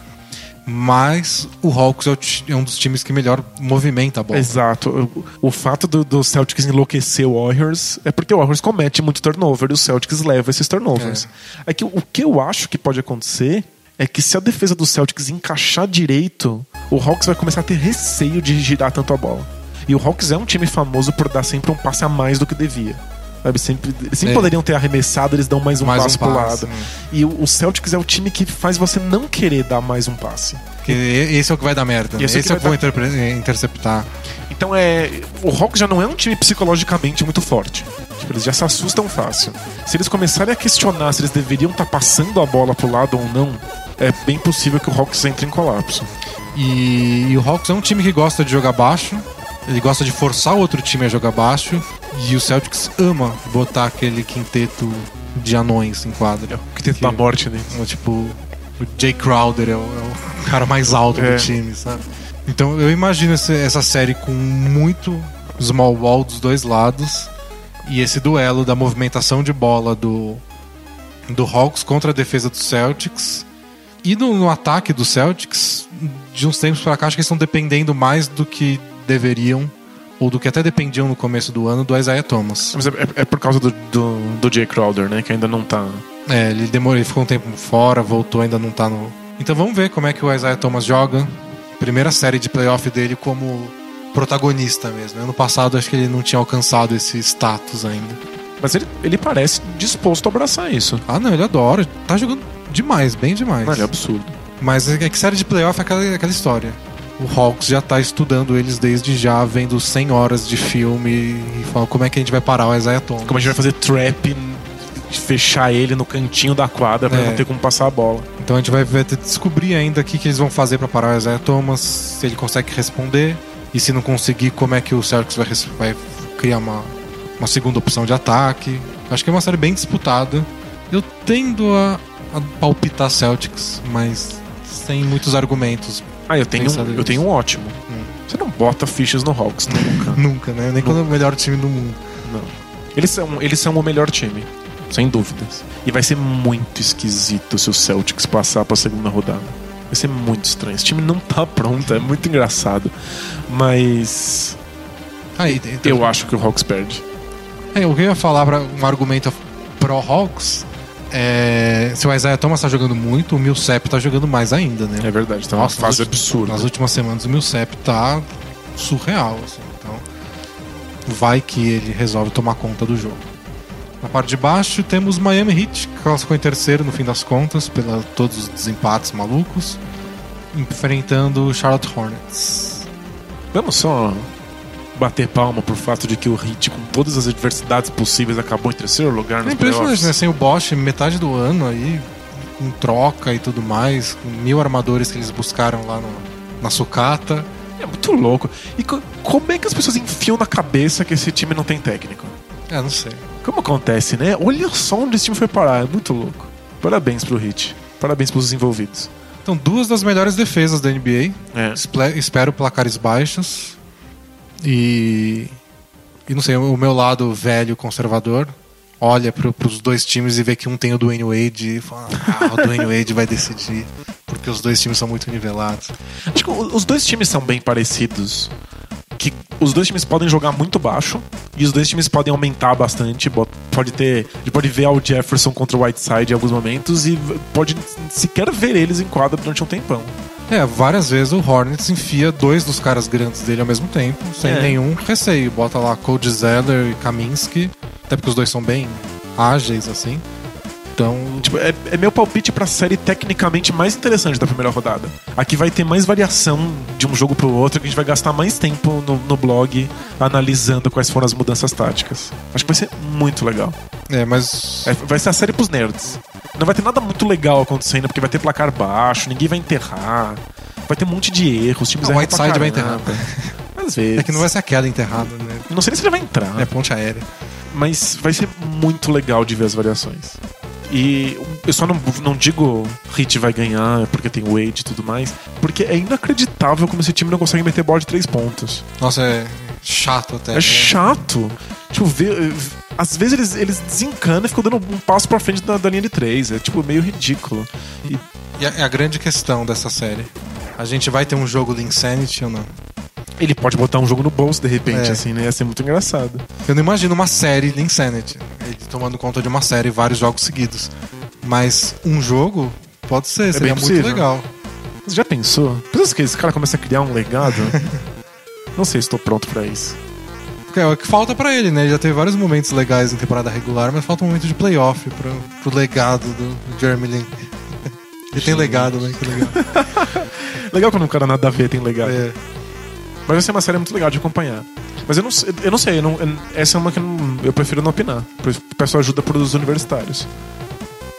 Mas o Hawks é, é um dos times que melhor movimenta a bola. Exato. O, fato do, do Celtics enlouquecer o Warriors é porque o Warriors comete muito turnover e o Celtics leva esses turnovers. É. que o, o que eu acho que pode acontecer é que se a defesa do Celtics encaixar direito, o Hawks vai começar a ter receio de girar tanto a bola. E o Hawks é um time famoso por dar sempre um passe a mais do que devia. Sabe, sempre, sempre É. poderiam ter arremessado, eles dão mais um Mais um passe pro passe, lado. né. E o, Celtics é o time que faz você não querer dar mais um passe. Porque esse é o que vai dar merda. né? Esse Esse, é o é que o que vou interpre- interceptar. Então é. O Hawks já não é um time psicologicamente muito forte. Tipo, eles já se assustam fácil. Se eles começarem a questionar se eles deveriam estar passando a bola pro lado ou não, é bem possível que o Hawks entre em colapso. E, e o Hawks é um time que gosta de jogar baixo. Ele gosta de forçar o outro time a jogar baixo. E o Celtics ama botar aquele quinteto de anões em quadra. Que tenta dar morte neles. É, Tipo, o Jay Crowder é o, é o cara mais alto É. do time, sabe? Então eu imagino essa série com muito small ball dos dois lados e esse duelo da movimentação de bola do, do Hawks contra a defesa do Celtics. E no, no ataque do Celtics, de uns tempos pra cá, acho que eles estão dependendo mais do que deveriam, ou do que até dependiam no começo do ano, do Isaiah Thomas. Mas é, é- é por causa do, do, do Jay Crowder, né? Que ainda não tá. É, ele demorou, ele ficou um tempo fora, voltou, ainda não tá no. Então vamos ver como é que o Isaiah Thomas joga. Primeira série de playoff dele como protagonista mesmo. Ano passado acho que ele não tinha alcançado esse status ainda. Mas ele, ele parece disposto a abraçar isso. Ah, não, ele adora. Tá jogando demais, bem demais. É absurdo. Mas é que série de playoff é aquela, aquela história. O Hawks já tá estudando eles desde já, vendo 100 horas de filme e fala como é que a gente vai parar o Isaiah Thomas. Como a gente vai fazer trap, fechar ele no cantinho da quadra pra É. não ter como passar a bola. Então a gente vai, vai ter que descobrir ainda o que, que eles vão fazer pra parar o Isaiah Thomas, se ele consegue responder, e se não conseguir, como é que o Celtics vai, vai criar uma, uma segunda opção de ataque. Acho que é uma série bem disputada. Eu tendo a, a palpitar Celtics, mas sem muitos argumentos. Ah, eu tenho, um, eu tenho um ótimo. Você não bota fichas no Hawks, né, nunca. Nunca, né? Nem quando é o melhor time do mundo. Não. Eles são, eles são o melhor time, sem dúvidas. E vai ser muito esquisito se o Celtics passar pra segunda rodada. Vai ser muito estranho. Esse time não tá pronto, é muito engraçado. Mas Aí, eu acho que o Hawks perde. É, eu ia falar para um argumento pro Hawks É, se o Isaiah Thomas tá jogando muito, o Millsap tá jogando mais ainda, né? É verdade, tá uma Nossa, fase nas últimas- absurda. Nas últimas semanas o Millsap tá surreal, assim. Então, vai que ele resolve tomar conta do jogo. Na parte de baixo temos Miami Heat, que classificou em terceiro no fim das contas, pela todos os desempates malucos, enfrentando o Charlotte Hornets. Vamos só bater palma por fato de que o Heat, com todas as adversidades possíveis, acabou em terceiro lugar É nos impressionante, playoffs. né? Sem o Bosch, metade do ano aí, com troca e tudo mais, com mil armadores que eles buscaram lá no- na sucata. É muito louco. E co- como é que as pessoas enfiam na cabeça que esse time não tem técnico? É, não sei. Como acontece, né? Olha só onde esse time foi parar. É muito louco. Parabéns pro Heat. Parabéns pros envolvidos. Então, duas das melhores defesas da NBA. É. Espero placares baixos. E. E não sei, o meu lado velho conservador olha pro, pros dois times e vê que um tem o Dwayne Wade e fala: Ah, o Dwayne Wade vai decidir. Porque os dois times são muito nivelados. Acho que o- os dois times são bem parecidos. Que os dois times podem jogar muito baixo e os dois times podem aumentar bastante. Pode ter. A gente pode ver Al Jefferson contra o Whiteside em alguns momentos e pode sequer ver eles em quadra durante um tempão. É, várias vezes o Hornets enfia dois dos caras grandes dele ao mesmo tempo, sem É. nenhum receio. Bota lá Cody Zeller e Kaminsky, até porque os dois são bem ágeis, assim. Então, Tipo, é, é meu palpite pra série tecnicamente mais interessante da primeira rodada. Aqui vai ter mais variação de um jogo pro outro, que a gente vai gastar mais tempo no, no blog analisando quais foram as mudanças táticas. Acho que vai ser muito legal. é, mas. É, vai ser a série pros nerds. Não vai ter nada muito legal acontecendo, porque vai ter placar baixo, ninguém vai enterrar. Vai ter um monte de erros, os times o Whiteside vai caramba. Às vezes. É que não vai ser a queda enterrada, né? Não sei nem se ele vai entrar, É ponte aérea. mas vai ser muito legal de ver as variações. E eu só não, não digo Hit vai ganhar porque tem Wade e tudo mais, porque é inacreditável como esse time não consegue meter bola de três pontos. Nossa, é chato até. É né? chato. Tipo, ver, às vezes eles, eles desencanam e ficam dando um passo pra frente da, da linha de três. É tipo meio ridículo. E E a, é a grande questão dessa série. A gente vai ter um jogo de Insanity ou não? ele pode botar um jogo no bolso de repente, É. assim, né? Ia ser muito engraçado. Eu não imagino uma série de Insanity. Ele tomando conta de uma série vários jogos seguidos. Mas um jogo pode ser, seria bem muito legal. Você já pensou? Pensa que esse cara começa a criar um legado? não sei se estou pronto pra isso. Porque é o que falta pra ele, né? Ele já teve vários momentos legais em temporada regular, mas falta um momento de playoff pro, pro legado do Jeremy Lin. Ele tem legado, né? Que legal. Legal quando um cara nada a ver tem legado. É. Mas vai ser uma série muito legal de acompanhar. Mas eu não, sei- eu não sei, eu não- essa é uma que eu, não- eu prefiro não opinar. Peço ajuda pros universitários.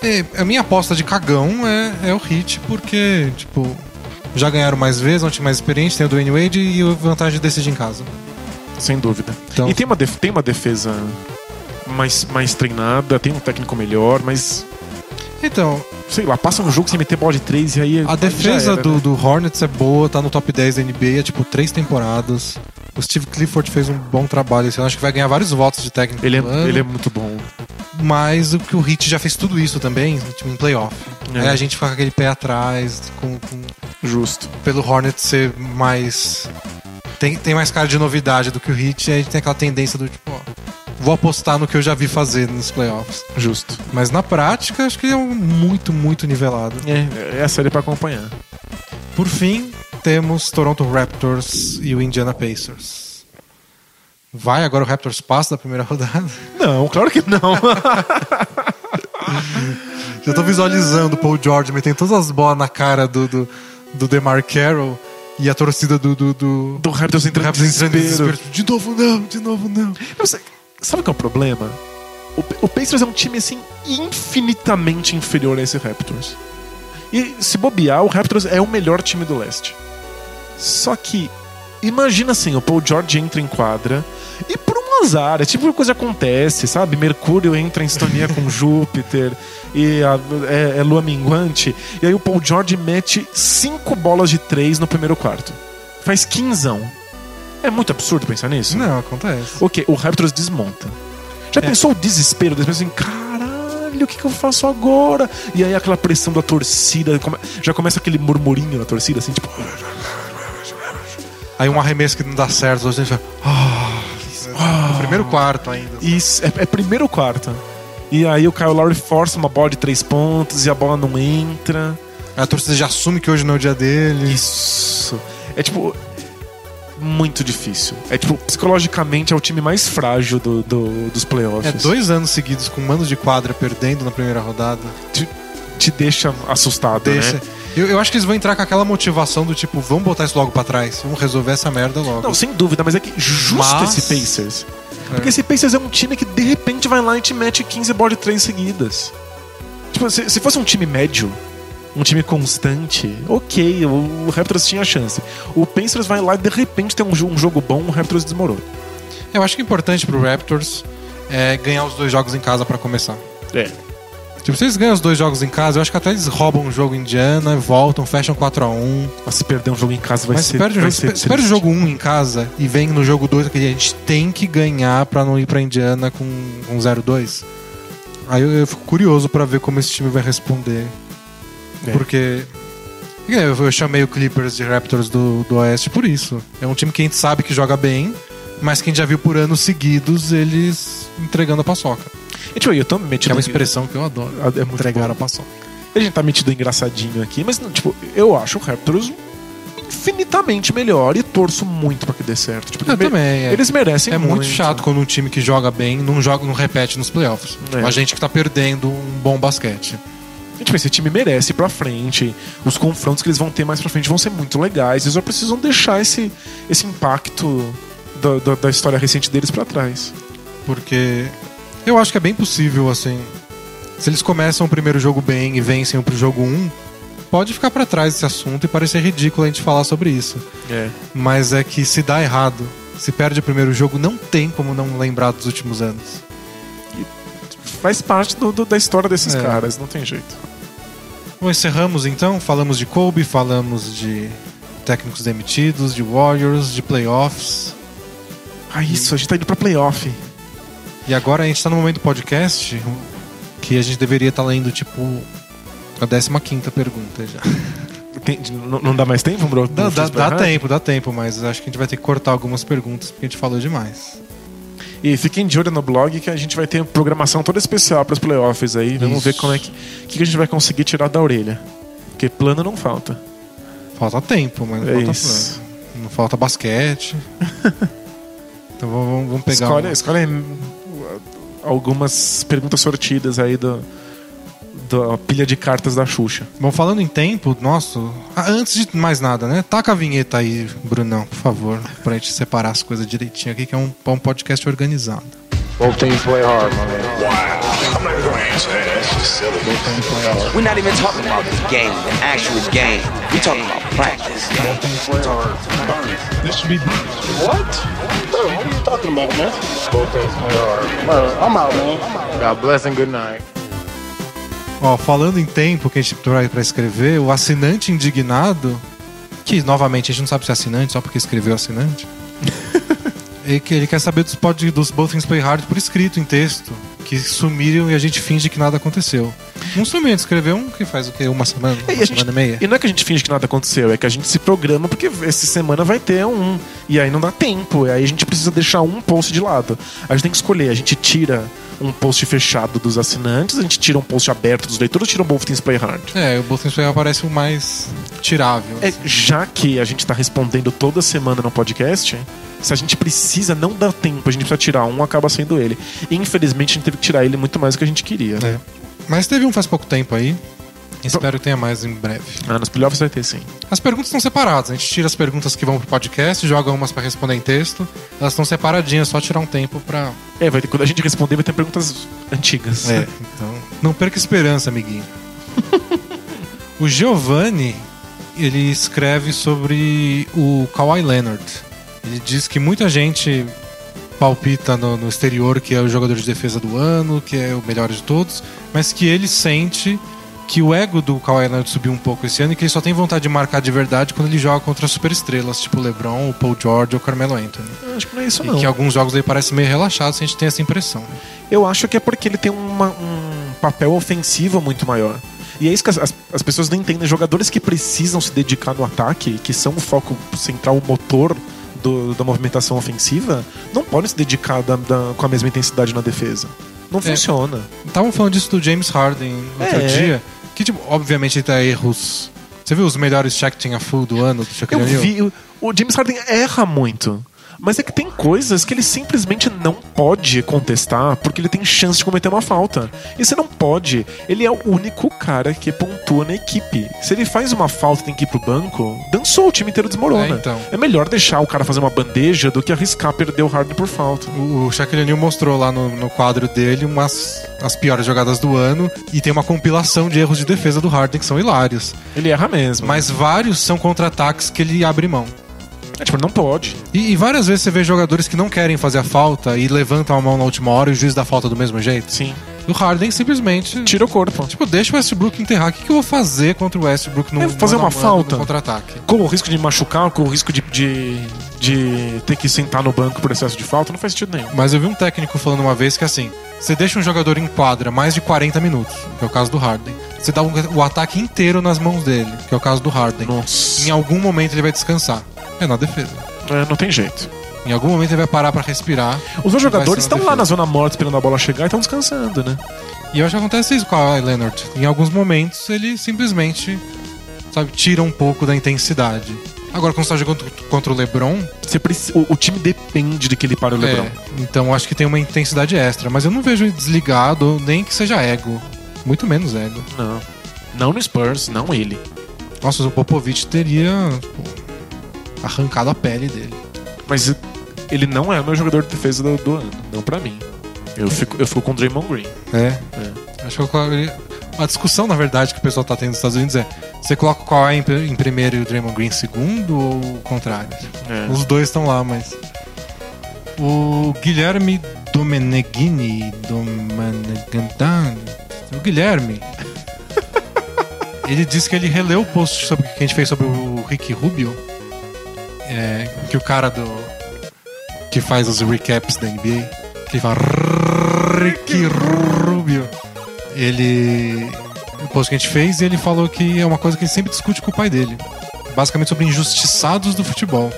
É, a minha aposta de cagão é, é o Hit, porque, tipo, já ganharam mais vezes, é um time mais experiente, tem o Dwayne Wade e a vantagem de decidir em casa. Sem dúvida. Então- E tem uma, tem uma defesa mais, mais treinada, tem um técnico melhor, mas Então, sei lá, passa um jogo sem meter bola de três e aí. a defesa era, do, né? do Hornets é boa, tá no top 10 da NBA, é tipo três temporadas. O Steve Clifford fez um bom trabalho ano, acho que vai ganhar vários votos de técnico Ele é, ele é muito bom. mas o que o Hit já fez tudo isso também, tipo, em playoff. É. Aí a gente fica com aquele pé atrás, com, com- Justo. pelo Hornets ser mais. Tem, tem mais cara de novidade do que o Hit, e a gente tem aquela tendência do tipo, ó, vou apostar no que eu já vi fazer nos playoffs. Justo. Mas na prática, acho que é um muito, muito nivelado. É, é a série pra acompanhar. Por fim, temos Toronto Raptors e o Indiana Pacers. Vai agora o Raptors passa da primeira rodada? Não, claro que não. Já tô visualizando o Paul George metendo todas as bolas na cara do, do, do DeMar Carroll e a torcida do, do, do, Do Raptors entrando em Raptors em desespero. desespero. De novo não, de novo não. Sabe qual é o problema? O, o Pacers é um time assim infinitamente inferior a esse Raptors. E se bobear, o Raptors é o melhor time do leste. Só que imagina assim, o Paul George entra em quadra e por um azar, é tipo coisa acontece, sabe? Mercúrio entra em sintonia com Júpiter e a- é, é lua minguante e aí o Paul George mete cinco bolas de três no primeiro quarto. Faz quinzão. É muito absurdo pensar nisso. Não, acontece. Ok, o Raptors desmonta. Já É. pensou o desespero pessoas assim, caralho, o que, que eu faço agora? E aí aquela pressão da torcida, já começa aquele murmurinho na torcida, assim, tipo. Aí um arremesso que não dá certo, a gente fala, ah, primeiro quarto ainda. Isso, é, é primeiro quarto. E aí o Kyle Lowry força uma bola de três pontos e a bola não entra. A torcida já assume que hoje não é o dia dele. Isso. É tipo. Muito difícil. É tipo, psicologicamente é o time mais frágil do, do- dos playoffs. É dois anos seguidos com manos de quadra perdendo na primeira rodada. Te, te deixa assustado, Deixa. né? Eu, eu acho que eles vão entrar com aquela motivação do tipo, vamos botar isso logo pra trás, vamos resolver essa merda logo. Não, sem dúvida, mas é que justo Mas- esse Pacers. Porque esse Pacers é um time que de repente vai lá e te mete 15 bolas de 3 seguidas. Tipo, se, se fosse um time médio, um time constante, ok, o, o Raptors tinha chance. O Pacers vai lá e de repente tem um, um jogo bom, o Raptors desmorona. Eu acho que o importante pro Raptors é ganhar os dois jogos em casa pra começar. É. Tipo, se eles ganham os dois jogos em casa, eu acho que até eles roubam um jogo em Indiana, voltam, fecham 4x1. Mas se perder um jogo em casa vai Mas ser. se perde, vai jogo, ser se perde o jogo 1 em casa e vem no jogo 2 aquele a gente tem que ganhar pra não ir pra Indiana com, com 0-2. Aí eu, eu fico curioso pra ver como esse time vai responder. É. Porque. Eu, eu chamei o Clippers de Raptors do, do Oeste por isso. É um time que a gente sabe que joga bem, mas que gente já viu por anos seguidos eles entregando a paçoca. E, tipo, eu tô metido é uma em- expressão que eu adoro. É muito Entregar bom. a paçoca. A gente tá metido engraçadinho aqui, mas, tipo, eu acho o Raptors infinitamente melhor e torço muito pra que dê certo. Tipo, Eu eles também, é. Eles merecem É muito chato quando um time que joga bem não joga, não repete nos playoffs. É. A gente que tá perdendo um bom basquete. E, tipo, esse time merece ir pra frente. Os confrontos que eles vão ter mais pra frente vão ser muito legais. Eles só precisam deixar esse, esse impacto da, da, da história recente deles pra trás. Porque eu acho que é bem possível, assim. Se eles começam o primeiro jogo bem e vencem pro jogo 1, pode ficar pra trás esse assunto e parecer ridículo a gente falar sobre isso. É. Mas é que se dá errado, se perde o primeiro jogo, não tem como não lembrar dos últimos anos. Faz parte do, do- da história desses É. caras, não tem jeito. Bom, encerramos então. Falamos de Kobe, falamos de técnicos demitidos, de Warriors, de playoffs. Ah, isso, a gente tá indo pra playoff. E agora a gente tá no momento do podcast que a gente deveria estar lendo, tipo, a 15 pergunta já. Não, não dá mais tempo, bro? Dá, dá, dá tempo, dá tempo, mas acho que a gente vai ter que cortar algumas perguntas porque a gente falou demais. E fiquem de olho no blog que a gente vai ter programação toda especial para os playoffs aí. Vamos Isso. ver como é que, que a gente vai conseguir tirar da orelha. Porque plano não falta. Falta tempo, mas não É falta isso. plano. Não falta basquete. então vamos, vamos pegar. Escolhe, uma- escolhe algumas perguntas sortidas aí do, da pilha de cartas da Xuxa. Bom, falando em tempo, nossa. ah, antes de mais nada, né? Taca a vinheta aí, Brunão, por favor, pra gente separar as coisas direitinho aqui, que é um, um podcast organizado. Both teams play hard, my man. I'm not even gonna answer that. That's just silly. Both teams play hard. We're not even talking about the game, the actual game. We're talking about practice. This should be What? Bro, what are you talking about, man? Bro, I'm out, man. God bless and good night. Ó, falando em tempo que a gente vai pra escrever, o assinante indignado, que novamente a gente não sabe se é assinante, só porque escreveu assinante. ele, que- ele quer saber dos, pod, dos Both Things Play Hard por escrito, em texto, que sumiram e a gente finge que nada aconteceu. Não sumiu, escreveu um que faz o quê? Uma semana? Uma E, a gente- semana e meia? e não é que a gente finge que nada aconteceu, é que a gente se programa porque essa semana vai ter um. E aí não dá tempo. E aí a gente precisa deixar um post de lado. A gente tem que escolher. A gente tira um post fechado dos assinantes, a gente tira um post aberto dos leitores, tira um Both Things Play Hard. É, o Both Things Play Hard parece o mais tirável. É, assim. já que a gente tá respondendo toda semana no podcast, se a gente precisa, não dá tempo, a gente precisa tirar um, acaba sendo ele. Infelizmente, a gente teve que tirar ele muito mais do que a gente queria. É. Mas teve um faz pouco tempo aí. Espero que tenha mais em breve. Ah, nos playoffs vai ter sim. As perguntas estão separadas. A gente tira as perguntas que vão pro podcast, joga umas pra responder em texto. Elas estão separadinhas, só tirar um tempo pra. É, vai ter, quando a gente responder, vai ter perguntas antigas. É, então. Não perca esperança, amiguinho. o Giovanni, ele escreve sobre o Kawhi Leonard. Ele diz que muita gente palpita no, no exterior que é o jogador de defesa do ano, que é o melhor de todos, mas que ele sente que o ego do Kawhi Leonard subiu um pouco esse ano e que ele só tem vontade de marcar de verdade quando ele joga contra superestrelas, tipo o LeBron, o Paul George ou o Carmelo Anthony. Eu Acho que não é isso, E não. que alguns jogos ele parece meio relaxado, se a gente tem essa impressão. Eu acho que é porque ele tem uma- um papel ofensivo muito maior. E é isso que as, as- as pessoas não entendem. Jogadores que precisam se dedicar no ataque, que são o foco central, o motor do- da movimentação ofensiva, não podem se dedicar da- da- com a mesma intensidade na defesa. Não funciona. Estavam falando disso do James Harden outro É. dia. Que, tipo, obviamente ele tá erros. Você viu os melhores Shaq a full do ano do Shaquille Eu O'Neal? vi. o- O James Harden erra muito. Mas é que tem coisas que ele simplesmente não pode contestar porque ele tem chance de cometer uma falta. E você não pode. Ele é o único cara que pontua na equipe. Se ele faz uma falta e tem que ir pro banco, dançou, o time inteiro desmorona. É, então. É melhor deixar o cara fazer uma bandeja do que arriscar perder o Harden por falta. O o Shaquille O'Neal mostrou lá no, no quadro dele umas as piores jogadas do ano e tem uma compilação de erros de defesa do Harden que são hilários. Ele erra mesmo. Mas vários são contra-ataques que ele abre mão. É, tipo, não pode. E, e várias vezes você vê jogadores que não querem fazer a falta e levantam a mão na última hora e o juiz dá falta do mesmo jeito. Sim. O Harden simplesmente. Tira o corpo. Tipo, deixa o Westbrook enterrar. O que, que eu vou fazer contra o Westbrook no É, fazer uma falta. contra-ataque? Com o risco de machucar, com o risco de, de, de ter que sentar no banco por excesso de falta, não faz sentido nenhum. Mas eu vi um técnico falando uma vez que assim, você deixa um jogador em quadra mais de 40 minutos, que é o caso do Harden. Você dá o, o ataque inteiro nas mãos dele, que é o caso do Harden. Nossa. Em algum momento ele vai descansar. É na defesa. É, não tem jeito. Em algum momento ele vai parar pra respirar. Os dois jogadores estão lá defesa. na zona morta esperando a bola chegar e estão descansando, né? E eu acho que acontece isso com a Leonard. Em alguns momentos ele simplesmente, sabe, tira um pouco da intensidade. Agora, quando você tá jogando contra o LeBron, Você preci- o, o time depende de que ele pare o LeBron. é, então acho que tem uma intensidade extra. Mas eu não vejo ele desligado, nem que seja ego. Muito menos ego. Não. Não no Spurs, não ele. Nossa, o Popovich teria tipo, arrancado a pele dele. Mas ele não é o meu jogador de defesa do, do ano, não pra mim. Eu fico, eu fico com o Draymond Green. É. Acho que eu colocaria- a discussão, na verdade, que o pessoal tá tendo nos Estados Unidos é: você coloca o Kawhi em, em primeiro e o Draymond Green em segundo ou o contrário? É. Os dois estão lá, mas. O Guilherme Domeneghini. Domenegantani. O Guilherme. ele disse que ele releu o post sobre, que a gente fez sobre o Ricky Rubio. É, que o cara do. que faz os recaps da NBA. Que ele fala. Ricky Rubio. Ele. O post que a gente fez e ele falou que é uma coisa que ele sempre discute com o pai dele. Basicamente sobre injustiçados do futebol.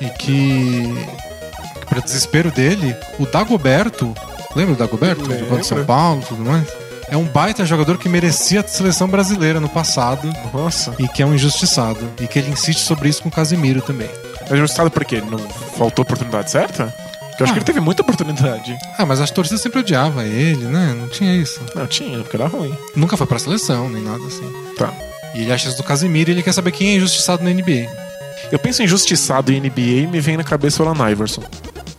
E que. Para desespero dele, o Dagoberto. Lembra do Dagoberto? Jogou de São Paulo e tudo mais? É um baita jogador que merecia a seleção brasileira no passado Nossa. e que é um injustiçado. E que ele insiste sobre isso com o Casimiro também. É justiçado por quê? Não faltou oportunidade certa? Porque eu acho Ah. que ele teve muita oportunidade. Ah, mas a torcida sempre odiava ele, né? Não tinha isso. Não, tinha, porque era ruim. Nunca foi pra seleção, nem nada assim. Tá. E ele acha isso do Casimiro e ele quer saber quem é injustiçado na NBA. Eu penso em injustiçado em NBA e me vem na cabeça o Alan Iverson.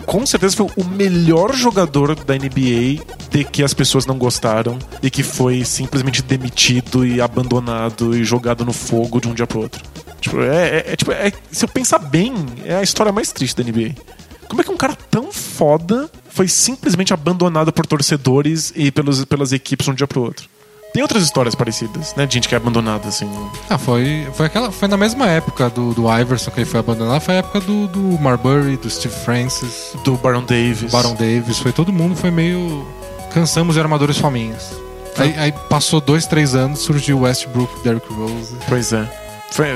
Com certeza foi o melhor jogador da NBA de que as pessoas não gostaram e que foi simplesmente demitido e abandonado e jogado no fogo de um dia pro outro. Tipo, é, é- é, tipo, é- se eu pensar bem, é a história mais triste da NBA. Como é que um cara tão foda foi simplesmente abandonado por torcedores e pelos, pelas equipes de um dia pro outro? Tem outras histórias parecidas, né? De gente que é abandonada, assim. Ah, foi, foi, aquela, foi na mesma época do, do Iverson que ele foi abandonado. Foi a época do, do Marbury, do Steve Francis, Do Baron Davis. Baron Davis. Foi todo mundo, foi meio. Cansamos de armadores faminhos. Aí, aí passou dois, três anos, surgiu Westbrook, Derrick Rose. Pois é. Foi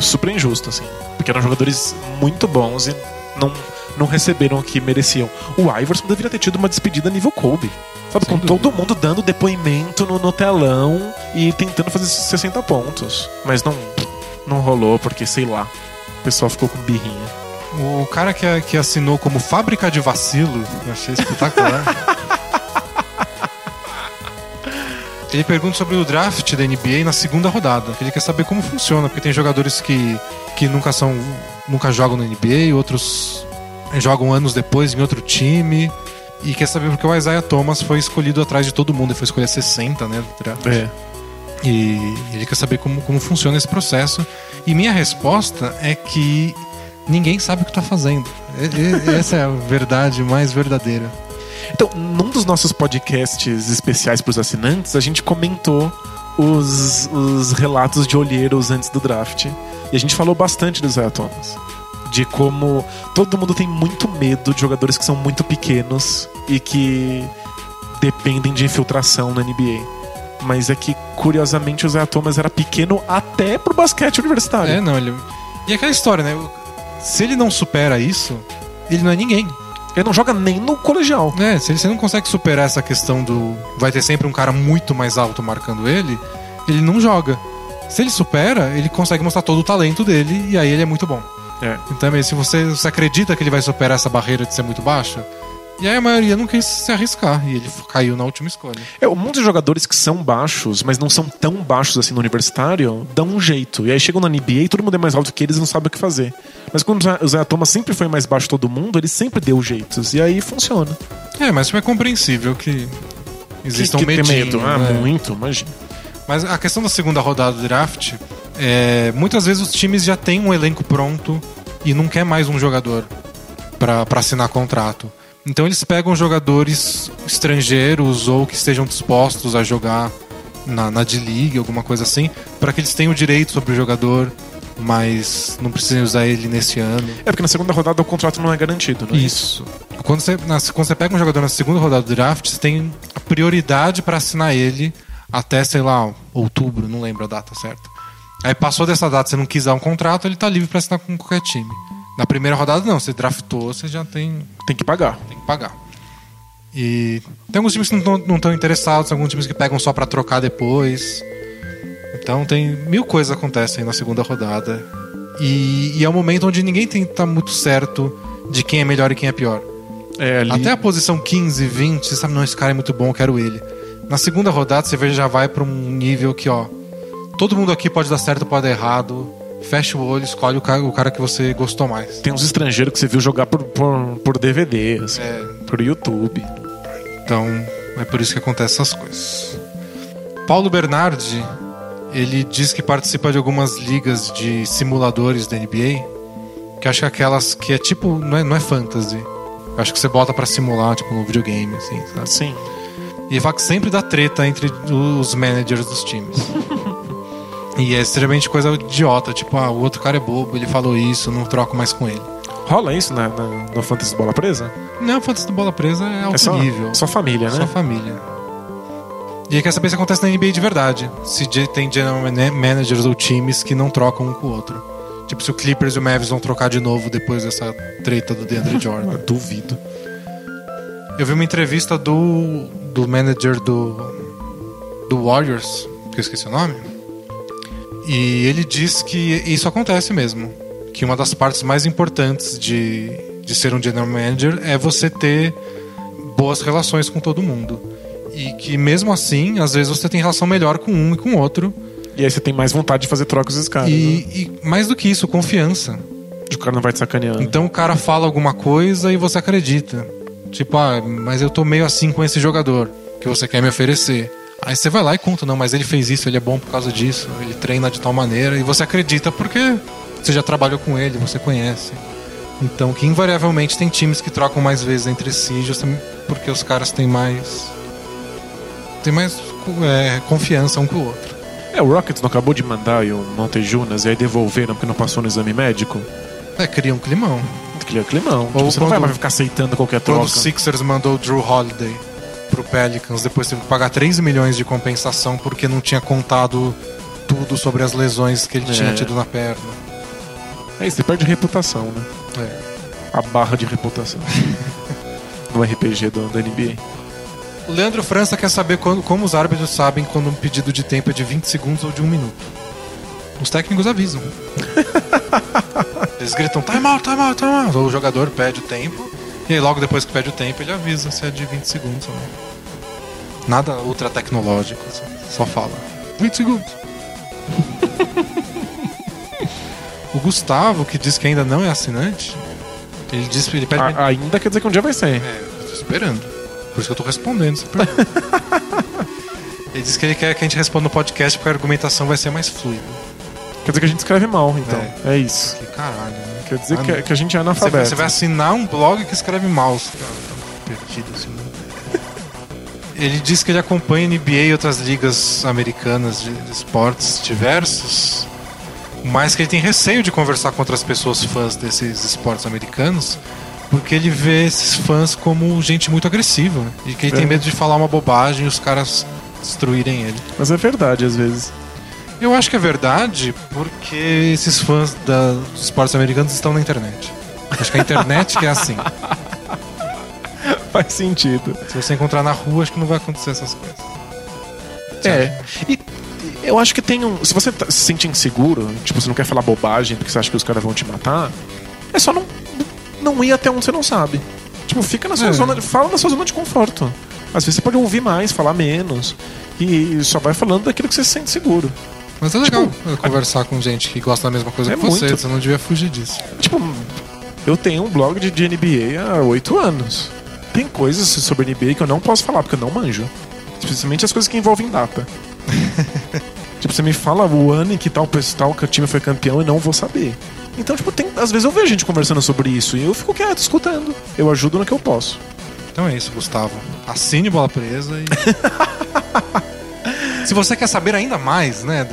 super injusto, assim. Porque eram jogadores muito bons e não, não receberam o que mereciam. O Iverson deveria ter tido uma despedida nível Kobe. Sabe, com todo mundo dando depoimento no, no telão e tentando fazer 60 pontos. Mas não, não rolou, porque, sei lá, o pessoal ficou com birrinha. O cara que, que assinou como fábrica de vacilo, eu achei espetacular. Ele pergunta sobre o draft da NBA na segunda rodada. Ele quer saber como funciona, porque tem jogadores que, que nunca são. nunca jogam na NBA, outros jogam anos depois em outro time. E quer saber porque o Isaiah Thomas foi escolhido atrás de todo mundo, ele foi escolher 60, né? Do draft. É. E ele quer saber como, como funciona esse processo. E minha resposta é que ninguém sabe o que está fazendo. Essa é a verdade mais verdadeira. Então, num dos nossos podcasts especiais para os assinantes, a gente comentou os, os relatos de olheiros antes do draft. E a gente falou bastante do Isaiah Thomas. De como todo mundo tem muito medo de jogadores que são muito pequenos e que dependem de infiltração na NBA. Mas é que, curiosamente, o Isaiah Thomas era pequeno até pro basquete universitário. É, não, ele. E aquela história, né? Se ele não supera isso, ele não é ninguém. Ele não joga nem no colegial. É, se ele você não consegue superar essa questão do. Vai ter sempre um cara muito mais alto marcando ele, ele não joga. Se ele supera, ele consegue mostrar todo o talento dele e aí ele é muito bom. É. Então, mas se você, você acredita que ele vai superar essa barreira de ser muito baixo, e aí a maioria não quis se arriscar e ele caiu na última escolha. É, um monte de jogadores que são baixos, mas não são tão baixos assim no universitário, dão um jeito. E aí chegam na NBA e todo mundo é mais alto que eles e não sabe o que fazer. Mas quando o Zé Thomas sempre foi mais baixo todo mundo, ele sempre deu jeitos. E aí funciona. É, mas é compreensível que exista que, um que medinho. medo. Ah, né? muito, imagina. Mas a questão da segunda rodada do draft, é, muitas vezes os times já têm um elenco pronto e não quer mais um jogador pra pra assinar contrato. Então eles pegam jogadores estrangeiros ou que estejam dispostos a jogar na, na D-League, alguma coisa assim, para que eles tenham o direito sobre o jogador, mas não precisem usar ele nesse ano. É porque na segunda rodada o contrato não é garantido, não é Isso. Quando você, na- quando você pega um jogador na segunda rodada do draft, você tem a prioridade para assinar ele até, sei lá, outubro, não lembro a data certa. Aí passou dessa data, você não quis dar um contrato, ele tá livre para assinar com qualquer time. Na primeira rodada, não, você draftou, você já tem, Tem que pagar. tem que pagar. E tem alguns times que não estão interessados, alguns times que pegam só para trocar depois. Então tem mil coisas acontecem na segunda rodada. E, e é um momento onde ninguém tem tá muito certo de quem é melhor e quem é pior. É, ali... Até a posição 15, 20, você sabe, não, esse cara é muito bom, eu quero ele. Na segunda rodada, você vê, já vai pra um nível que, ó, todo mundo aqui pode dar certo, pode dar errado. Fecha o olho, escolhe o cara, o cara que você gostou mais. Tem uns estrangeiros que você viu jogar por, por, por DVD, assim, É. por YouTube. Então, é por isso que acontecem essas coisas. Paulo Bernardi, ele diz que participa de algumas ligas de simuladores da NBA, que acho que aquelas que é tipo, não é, não é fantasy. Eu acho que você bota pra simular, tipo, no videogame, assim, sabe? Sim. E fala que sempre dá treta entre os managers dos times. e é extremamente coisa idiota, tipo, ah, o outro cara é bobo, ele falou isso, não troco mais com ele. Rola isso na, na, no Fantasy Bola Presa? Não, fantasy do bola presa é alto É só, nível. só família, né? Só família. E aí quer saber se acontece na NBA de verdade. Se tem general mana- managers ou times que não trocam um com o outro. Tipo, se o Clippers e o Mavis vão trocar de novo depois dessa treta do DeAndre Jordan. Duvido. Eu vi uma entrevista do, do manager do, do Warriors, que eu esqueci o nome. E ele diz que isso acontece mesmo. Que uma das partes mais importantes de, de ser um general manager é você ter boas relações com todo mundo. E que mesmo assim, às vezes você tem relação melhor com um e com o outro. E aí você tem mais vontade de fazer trocas dos caras. E, né? e mais do que isso, confiança. O cara não vai te sacaneando. Então o cara fala alguma coisa e você acredita. Tipo, ah, mas eu tô meio assim com esse jogador que você quer me oferecer. Aí você vai lá e conta, não, mas ele fez isso, ele é bom por causa disso, ele treina de tal maneira, e você acredita porque você já trabalhou com ele, você conhece. Então, que invariavelmente tem times que trocam mais vezes entre si, justamente porque os caras têm mais. têm mais é, confiança um com o outro. É, o Rockets não acabou de mandar aí o Montejunas e aí devolveram porque não passou no exame médico? É, cria um climão. Que é climão. Tipo, Ou você não vai quando- mais ficar aceitando qualquer Quando troca. o Sixers mandou o Drew Holiday pro Pelicans, depois teve que pagar 3 milhões de compensação porque não tinha contado tudo sobre as lesões que ele É. tinha tido na perna. É isso, você perde reputação, né? É. A barra de reputação. no RPG do, da NBA. O Leandro França quer saber quando- como os árbitros sabem quando um pedido de tempo é de 20 segundos ou de 1 minuto. Os técnicos avisam. Eles gritam time out, time out, time out. Ou o jogador pede o tempo. E aí logo depois que pede o tempo, ele avisa se é de 20 segundos ou não. Nada ultra tecnológico, só fala. 20 segundos. o Gustavo, que diz que ainda não é assinante, ele diz ele pede A- ainda quer dizer que um dia vai ser. é, eu tô esperando. Por isso que eu tô respondendo essa pergunta. Ele disse que ele quer que a gente responda no podcast porque a argumentação vai ser mais fluida. Quer dizer que a gente escreve mal, então. É, isso. Que caralho, né? Quer dizer Ah, que, não. que a gente é analfabeto. você vai assinar um blog que escreve mal. Você tá perdido assim. né? Ele diz que ele acompanha NBA e outras ligas americanas de, esportes diversos, mas que ele tem receio de conversar com outras pessoas fãs desses esportes americanos, porque ele vê esses fãs como gente muito agressiva e que ele tem É. medo de falar uma bobagem e os caras destruírem ele. Mas é verdade, às vezes. Eu acho que é verdade porque esses fãs da- dos esportes americanos estão na internet. Acho que a internet que é assim. Faz sentido. Se você encontrar na rua, acho que não vai acontecer essas coisas. É. E eu acho que tem um. Se você tá- se sente inseguro, tipo, você não quer falar bobagem porque você acha que os caras vão te matar, é só não, não ir até onde você não sabe. Tipo, fica na sua É. zona. de- Fala na sua zona de conforto. Às vezes você pode ouvir mais, falar menos. E só vai falando daquilo que você se sente seguro. Mas é legal eh, conversar com gente que gosta da mesma coisa É que você. muito. Você não devia fugir disso. Tipo, eu tenho um blog de, de NBA há oito anos. Tem coisas sobre NBA que eu não posso falar, porque eu não manjo. Especialmente as coisas que envolvem data. tipo, você me fala o ano em que tal, tal que o time foi campeão e não vou saber. Então, tipo, tem, às vezes eu vejo gente conversando sobre isso e eu fico quieto, escutando. Eu ajudo no que eu posso. Então é isso, Gustavo. Assine Bola Presa e. Se você quer saber ainda mais, né?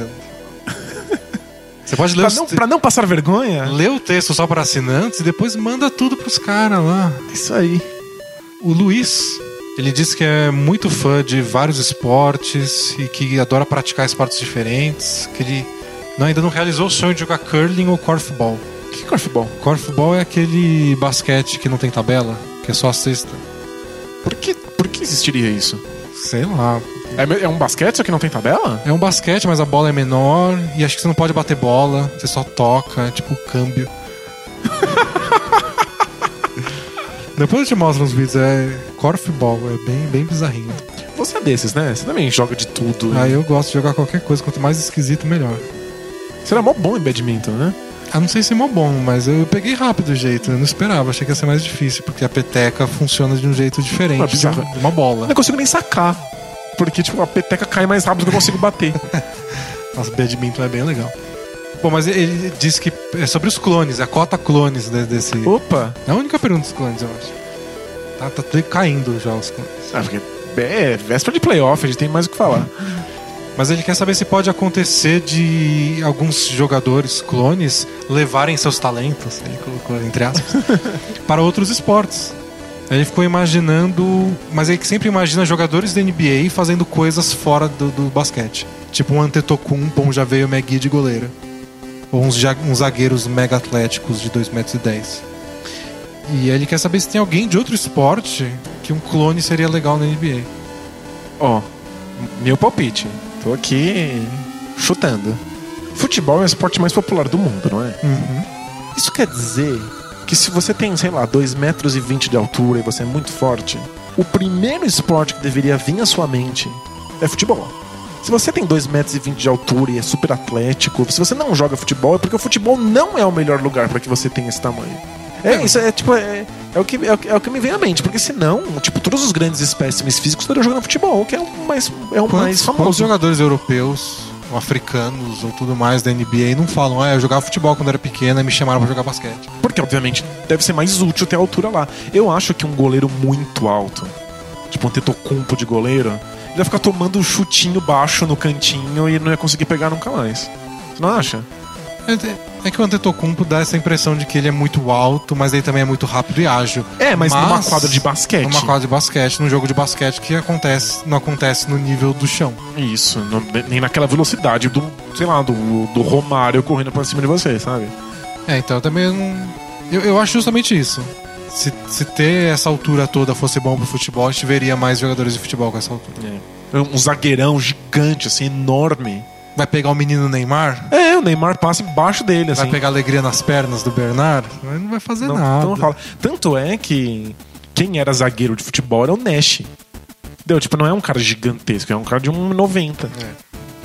Você pode ler, Pra não, te- pra não passar vergonha, ler o texto só para assinantes e depois manda tudo pros caras lá. isso aí. O Luiz, ele disse que é muito fã de vários esportes e que adora praticar esportes diferentes, que ele não, ainda não realizou o sonho de jogar curling ou korfball. O que é korfball? Korfball é aquele basquete que não tem tabela, que é só a cesta. Por que, por que existiria isso? Sei lá. É, é um basquete só que não tem tabela? É um basquete, mas a bola é menor e acho que você não pode bater bola, você só toca, é tipo câmbio. Depois eu te mostro uns vídeos, é korfball, é bem, bem bizarrinho. Você é desses, né? Você também joga de tudo. Aí eu gosto de jogar qualquer coisa, quanto mais esquisito, melhor. Você era mó bom em badminton, né? Ah, não sei se é mó bom, mas eu peguei rápido o jeito. Eu não esperava, achei que ia ser mais difícil, porque a peteca funciona de um jeito diferente Ah, de uma bola. Eu não consigo nem sacar. Porque, tipo, a peteca cai mais rápido do que eu consigo bater. Nossa, badminton é bem legal. Bom, mas ele disse que é sobre os clones, a cota clones de- desse. Opa! É a única pergunta dos clones, eu acho. Tá, tá tudo caindo já os clones. Ah, porque é véspera de playoff, a gente tem mais o que falar. Mas ele quer saber se pode acontecer de alguns jogadores clones levarem seus talentos, ele colocou entre aspas, para outros esportes. Ele ficou imaginando, mas ele sempre imagina jogadores da NBA fazendo coisas fora do, do basquete. Tipo um Antetokounmpo, um Javeio Megui de goleiro. Ou uns, uns zagueiros mega atléticos de 2,10 metros. E ele quer saber se tem alguém de outro esporte que um clone seria legal na NBA. Ó, meu palpite. Tô aqui chutando. Futebol é o esporte mais popular do mundo, não é? Isso quer dizer que se você tem, sei lá, 2,20 metros e 20 de altura e você é muito forte, o primeiro esporte que deveria vir à sua mente é futebol. Se você tem 2,20 metros e 20 de altura e é super atlético, se você não joga futebol, é porque o futebol não é o melhor lugar para que você tenha esse tamanho. É, isso é tipo, é, é o que, é, é o que me vem à mente, porque senão, tipo, todos os grandes espécimes físicos estariam jogando futebol, que é o mais, é o mais Quantos, quantos famoso. jogadores europeus, africanos ou tudo mais da NBA não falam, ah, eu jogava futebol quando era pequena e me chamaram pra jogar basquete. Porque, obviamente, deve ser mais útil ter a altura lá. Eu acho que um goleiro muito alto, tipo um tetocumpo de goleiro, ele ia ficar tomando um chutinho baixo no cantinho e não ia conseguir pegar nunca mais. Você não acha? É, é que o Antetokounmpo dá essa impressão de que ele é muito alto, mas ele também é muito rápido e ágil. É, mas numa quadra de basquete. Numa quadra de basquete, num jogo de basquete que acontece, não acontece no nível do chão. Isso, não- nem naquela velocidade do, sei lá, do, do Romário correndo pra cima de você, sabe? É, então eu também não. Eu, eu acho justamente isso. Se, se ter essa altura toda fosse bom pro futebol, a gente veria mais jogadores de futebol com essa altura. Um zagueirão gigante, assim, enorme. Vai pegar o menino Neymar? É, o Neymar passa embaixo dele, assim. Vai pegar alegria nas pernas do Bernard? Não vai fazer Não, nada. fala. Tanto é que quem era zagueiro de futebol era o Nash. Entendeu? Tipo, não é um cara gigantesco, é um cara de 1,90.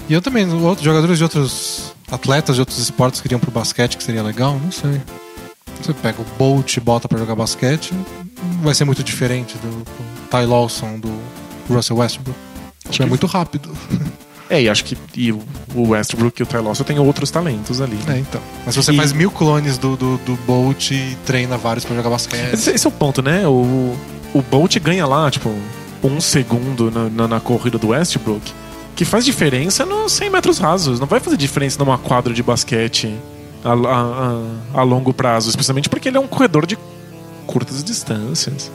E eu também, outros jogadores de outros atletas de outros esportes que iriam pro basquete, que seria legal, não sei. Você pega o Bolt e bota pra jogar basquete, vai ser muito diferente do, do Ty Lawson, do Russell Westbrook. Acho que é muito rápido. É, e acho que e o Westbrook e o Ty Lawson têm outros talentos ali. É, então. Mas se você E- faz mil clones do, do, do Bolt e treina vários pra jogar basquete. Esse, esse é o ponto, né? O, o Bolt ganha lá, tipo, um segundo na, na, na corrida do Westbrook, que faz diferença nos 100 metros rasos. Não vai fazer diferença numa quadra de basquete a, a, a, a longo prazo, especialmente porque ele é um corredor de curtas distâncias.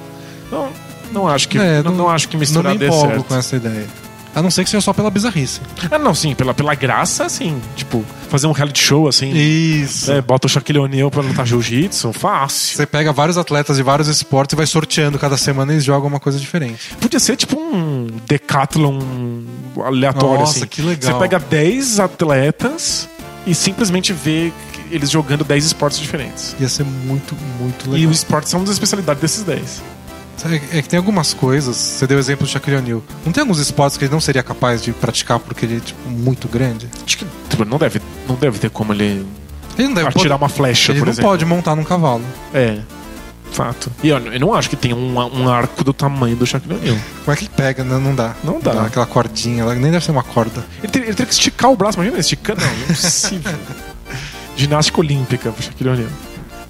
Não, não acho que, É, não, não acho que não misturar me dê empolgo certo. com essa ideia. A não ser que seja só pela bizarrice. Ah, não, sim, pela, pela graça, assim, tipo, fazer um reality show, assim. Isso. É, bota o Shaquille O'Neal pra lutar jiu-jitsu, fácil. Você pega vários atletas de vários esportes e vai sorteando cada semana e eles jogam uma coisa diferente. Podia ser tipo um decathlon aleatório, Nossa, assim. que legal. Você pega 10 atletas e simplesmente vê eles jogando 10 esportes diferentes. Ia ser muito, muito E legal. os esportes são uma das especialidades desses 10. É é que tem algumas coisas, você deu o exemplo do Shaquille O'Neal. Não tem alguns esportes que ele não seria capaz de praticar porque ele é tipo, muito grande? Acho que tipo, não, deve, não deve ter como ele Ele não deve atirar uma flecha, Ele por não exemplo. pode montar num cavalo. É. Fato. E eu, eu não acho que tenha um, um arco do tamanho do Shaquille O'Neal. Como é que ele pega? Não, não dá. Não dá. Aquela cordinha, nem deve ser uma corda. Ele, ter- ele teria que esticar o braço, imagina esticar. Não, não é possível. Ginástica olímpica pro Shaquille O'Neal.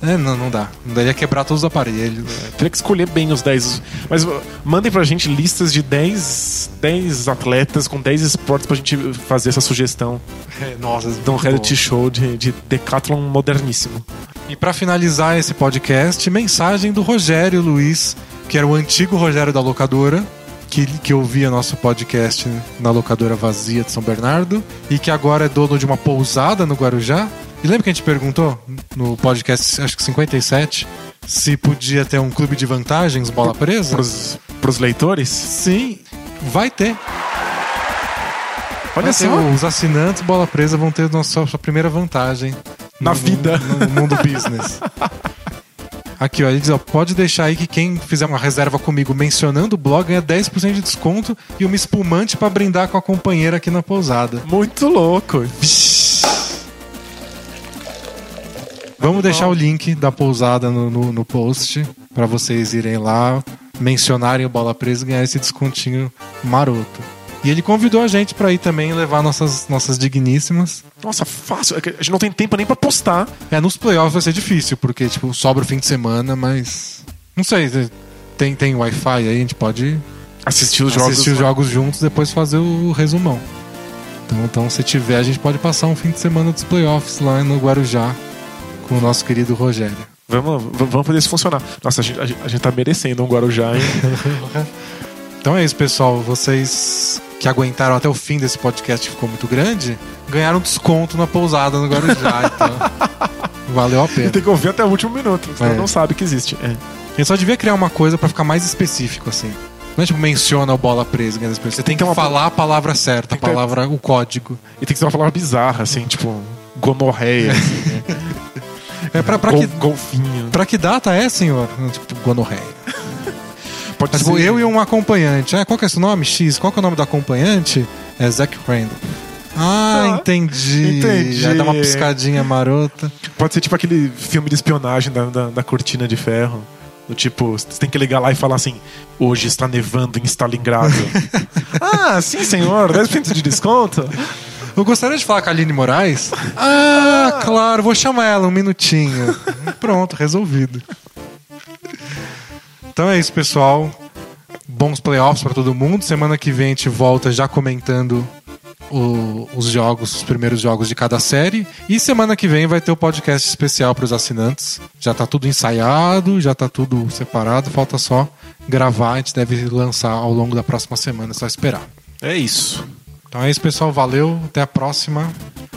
É, não, não dá. Não daria quebrar todos os aparelhos. Teria que escolher bem os 10. Mas uh, mandem pra gente listas de 10, 10 atletas com 10 esportes pra gente fazer essa sugestão É, nossa, de um reality show de, de decathlon moderníssimo. E pra finalizar esse podcast, mensagem do Rogério Luiz, que era o antigo Rogério da locadora, que, que ouvia nosso podcast na locadora vazia de São Bernardo, e que agora é dono de uma pousada no Guarujá. E lembra que a gente perguntou no podcast, acho que 57, se podia ter um clube de vantagens, bola presa? Pros, pros leitores? Sim, vai ter. Olha só. Os assinantes bola presa vão ter nossa, sua primeira vantagem Na no- vida. no, no mundo business. Aqui, ó, ele diz, ó, pode deixar aí que quem fizer uma reserva comigo mencionando o blog ganha 10% de desconto e uma espumante pra brindar com a companheira aqui na pousada. Muito louco. Vamos deixar o link da pousada no, no, no post pra vocês irem lá, mencionarem o Bola Presa e ganhar esse descontinho maroto. E ele convidou a gente pra ir também levar nossas, nossas digníssimas. Nossa, fácil. É A gente não tem tempo nem pra postar. É, nos playoffs vai ser difícil, porque, tipo, sobra o fim de semana, mas. Não sei, tem, tem Wi-Fi aí, a gente pode Assistir os jogos. assistir os jogos juntos depois fazer o resumão. Então, então, se tiver, a gente pode passar um fim de semana dos playoffs lá no Guarujá com o nosso querido Rogério. Vamos, vamos fazer isso funcionar. Nossa, a gente, a gente, tá merecendo um Guarujá, hein? Então é isso, pessoal. Vocês que aguentaram até o fim desse podcast que ficou muito grande, ganharam desconto na pousada no Guarujá. então, valeu a pena. Tem que ouvir até o último minuto, senão É. não sabe que existe. É. A gente só devia criar uma coisa pra ficar mais específico, assim. Não é tipo, menciona o bola presa. 10%. Você tem que uma- falar a palavra certa, a que ter- palavra, o código. E tem que ser uma palavra bizarra, assim, tipo, gonorreia, assim, né? É pra, pra, Gol- que, golfinho. pra que data é, senhor? Tipo, gonorreia. Pode tipo, ser. eu e um acompanhante. Ah, qual que é seu nome? X. Qual que é o nome do acompanhante? É Zack Randall. Ah, Ah, entendi. entendi. Aí dá uma piscadinha marota. Pode ser tipo aquele filme de espionagem da, da, da cortina de ferro. Do tipo, você tem que ligar lá e falar assim: hoje está nevando em Stalingrado. ah, sim, senhor, 10% de desconto. Eu gostaria de falar com a Aline Moraes. Ah, claro, vou chamar ela um minutinho. Pronto, resolvido. Então é isso, pessoal. Bons playoffs pra todo mundo. Semana que vem a gente volta já comentando o- os jogos, os primeiros jogos de cada série. E semana que vem vai ter o podcast especial para os assinantes. Já tá tudo ensaiado, já tá tudo separado, falta só gravar. A gente deve lançar ao longo da próxima semana, é só esperar. É isso. Então é isso, pessoal. Valeu. Até a próxima.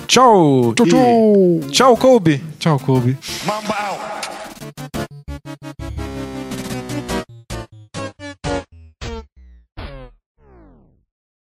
Tchau. Tchau, tchau. E... Tchau, Kobe. Tchau, Kobe. Mambau.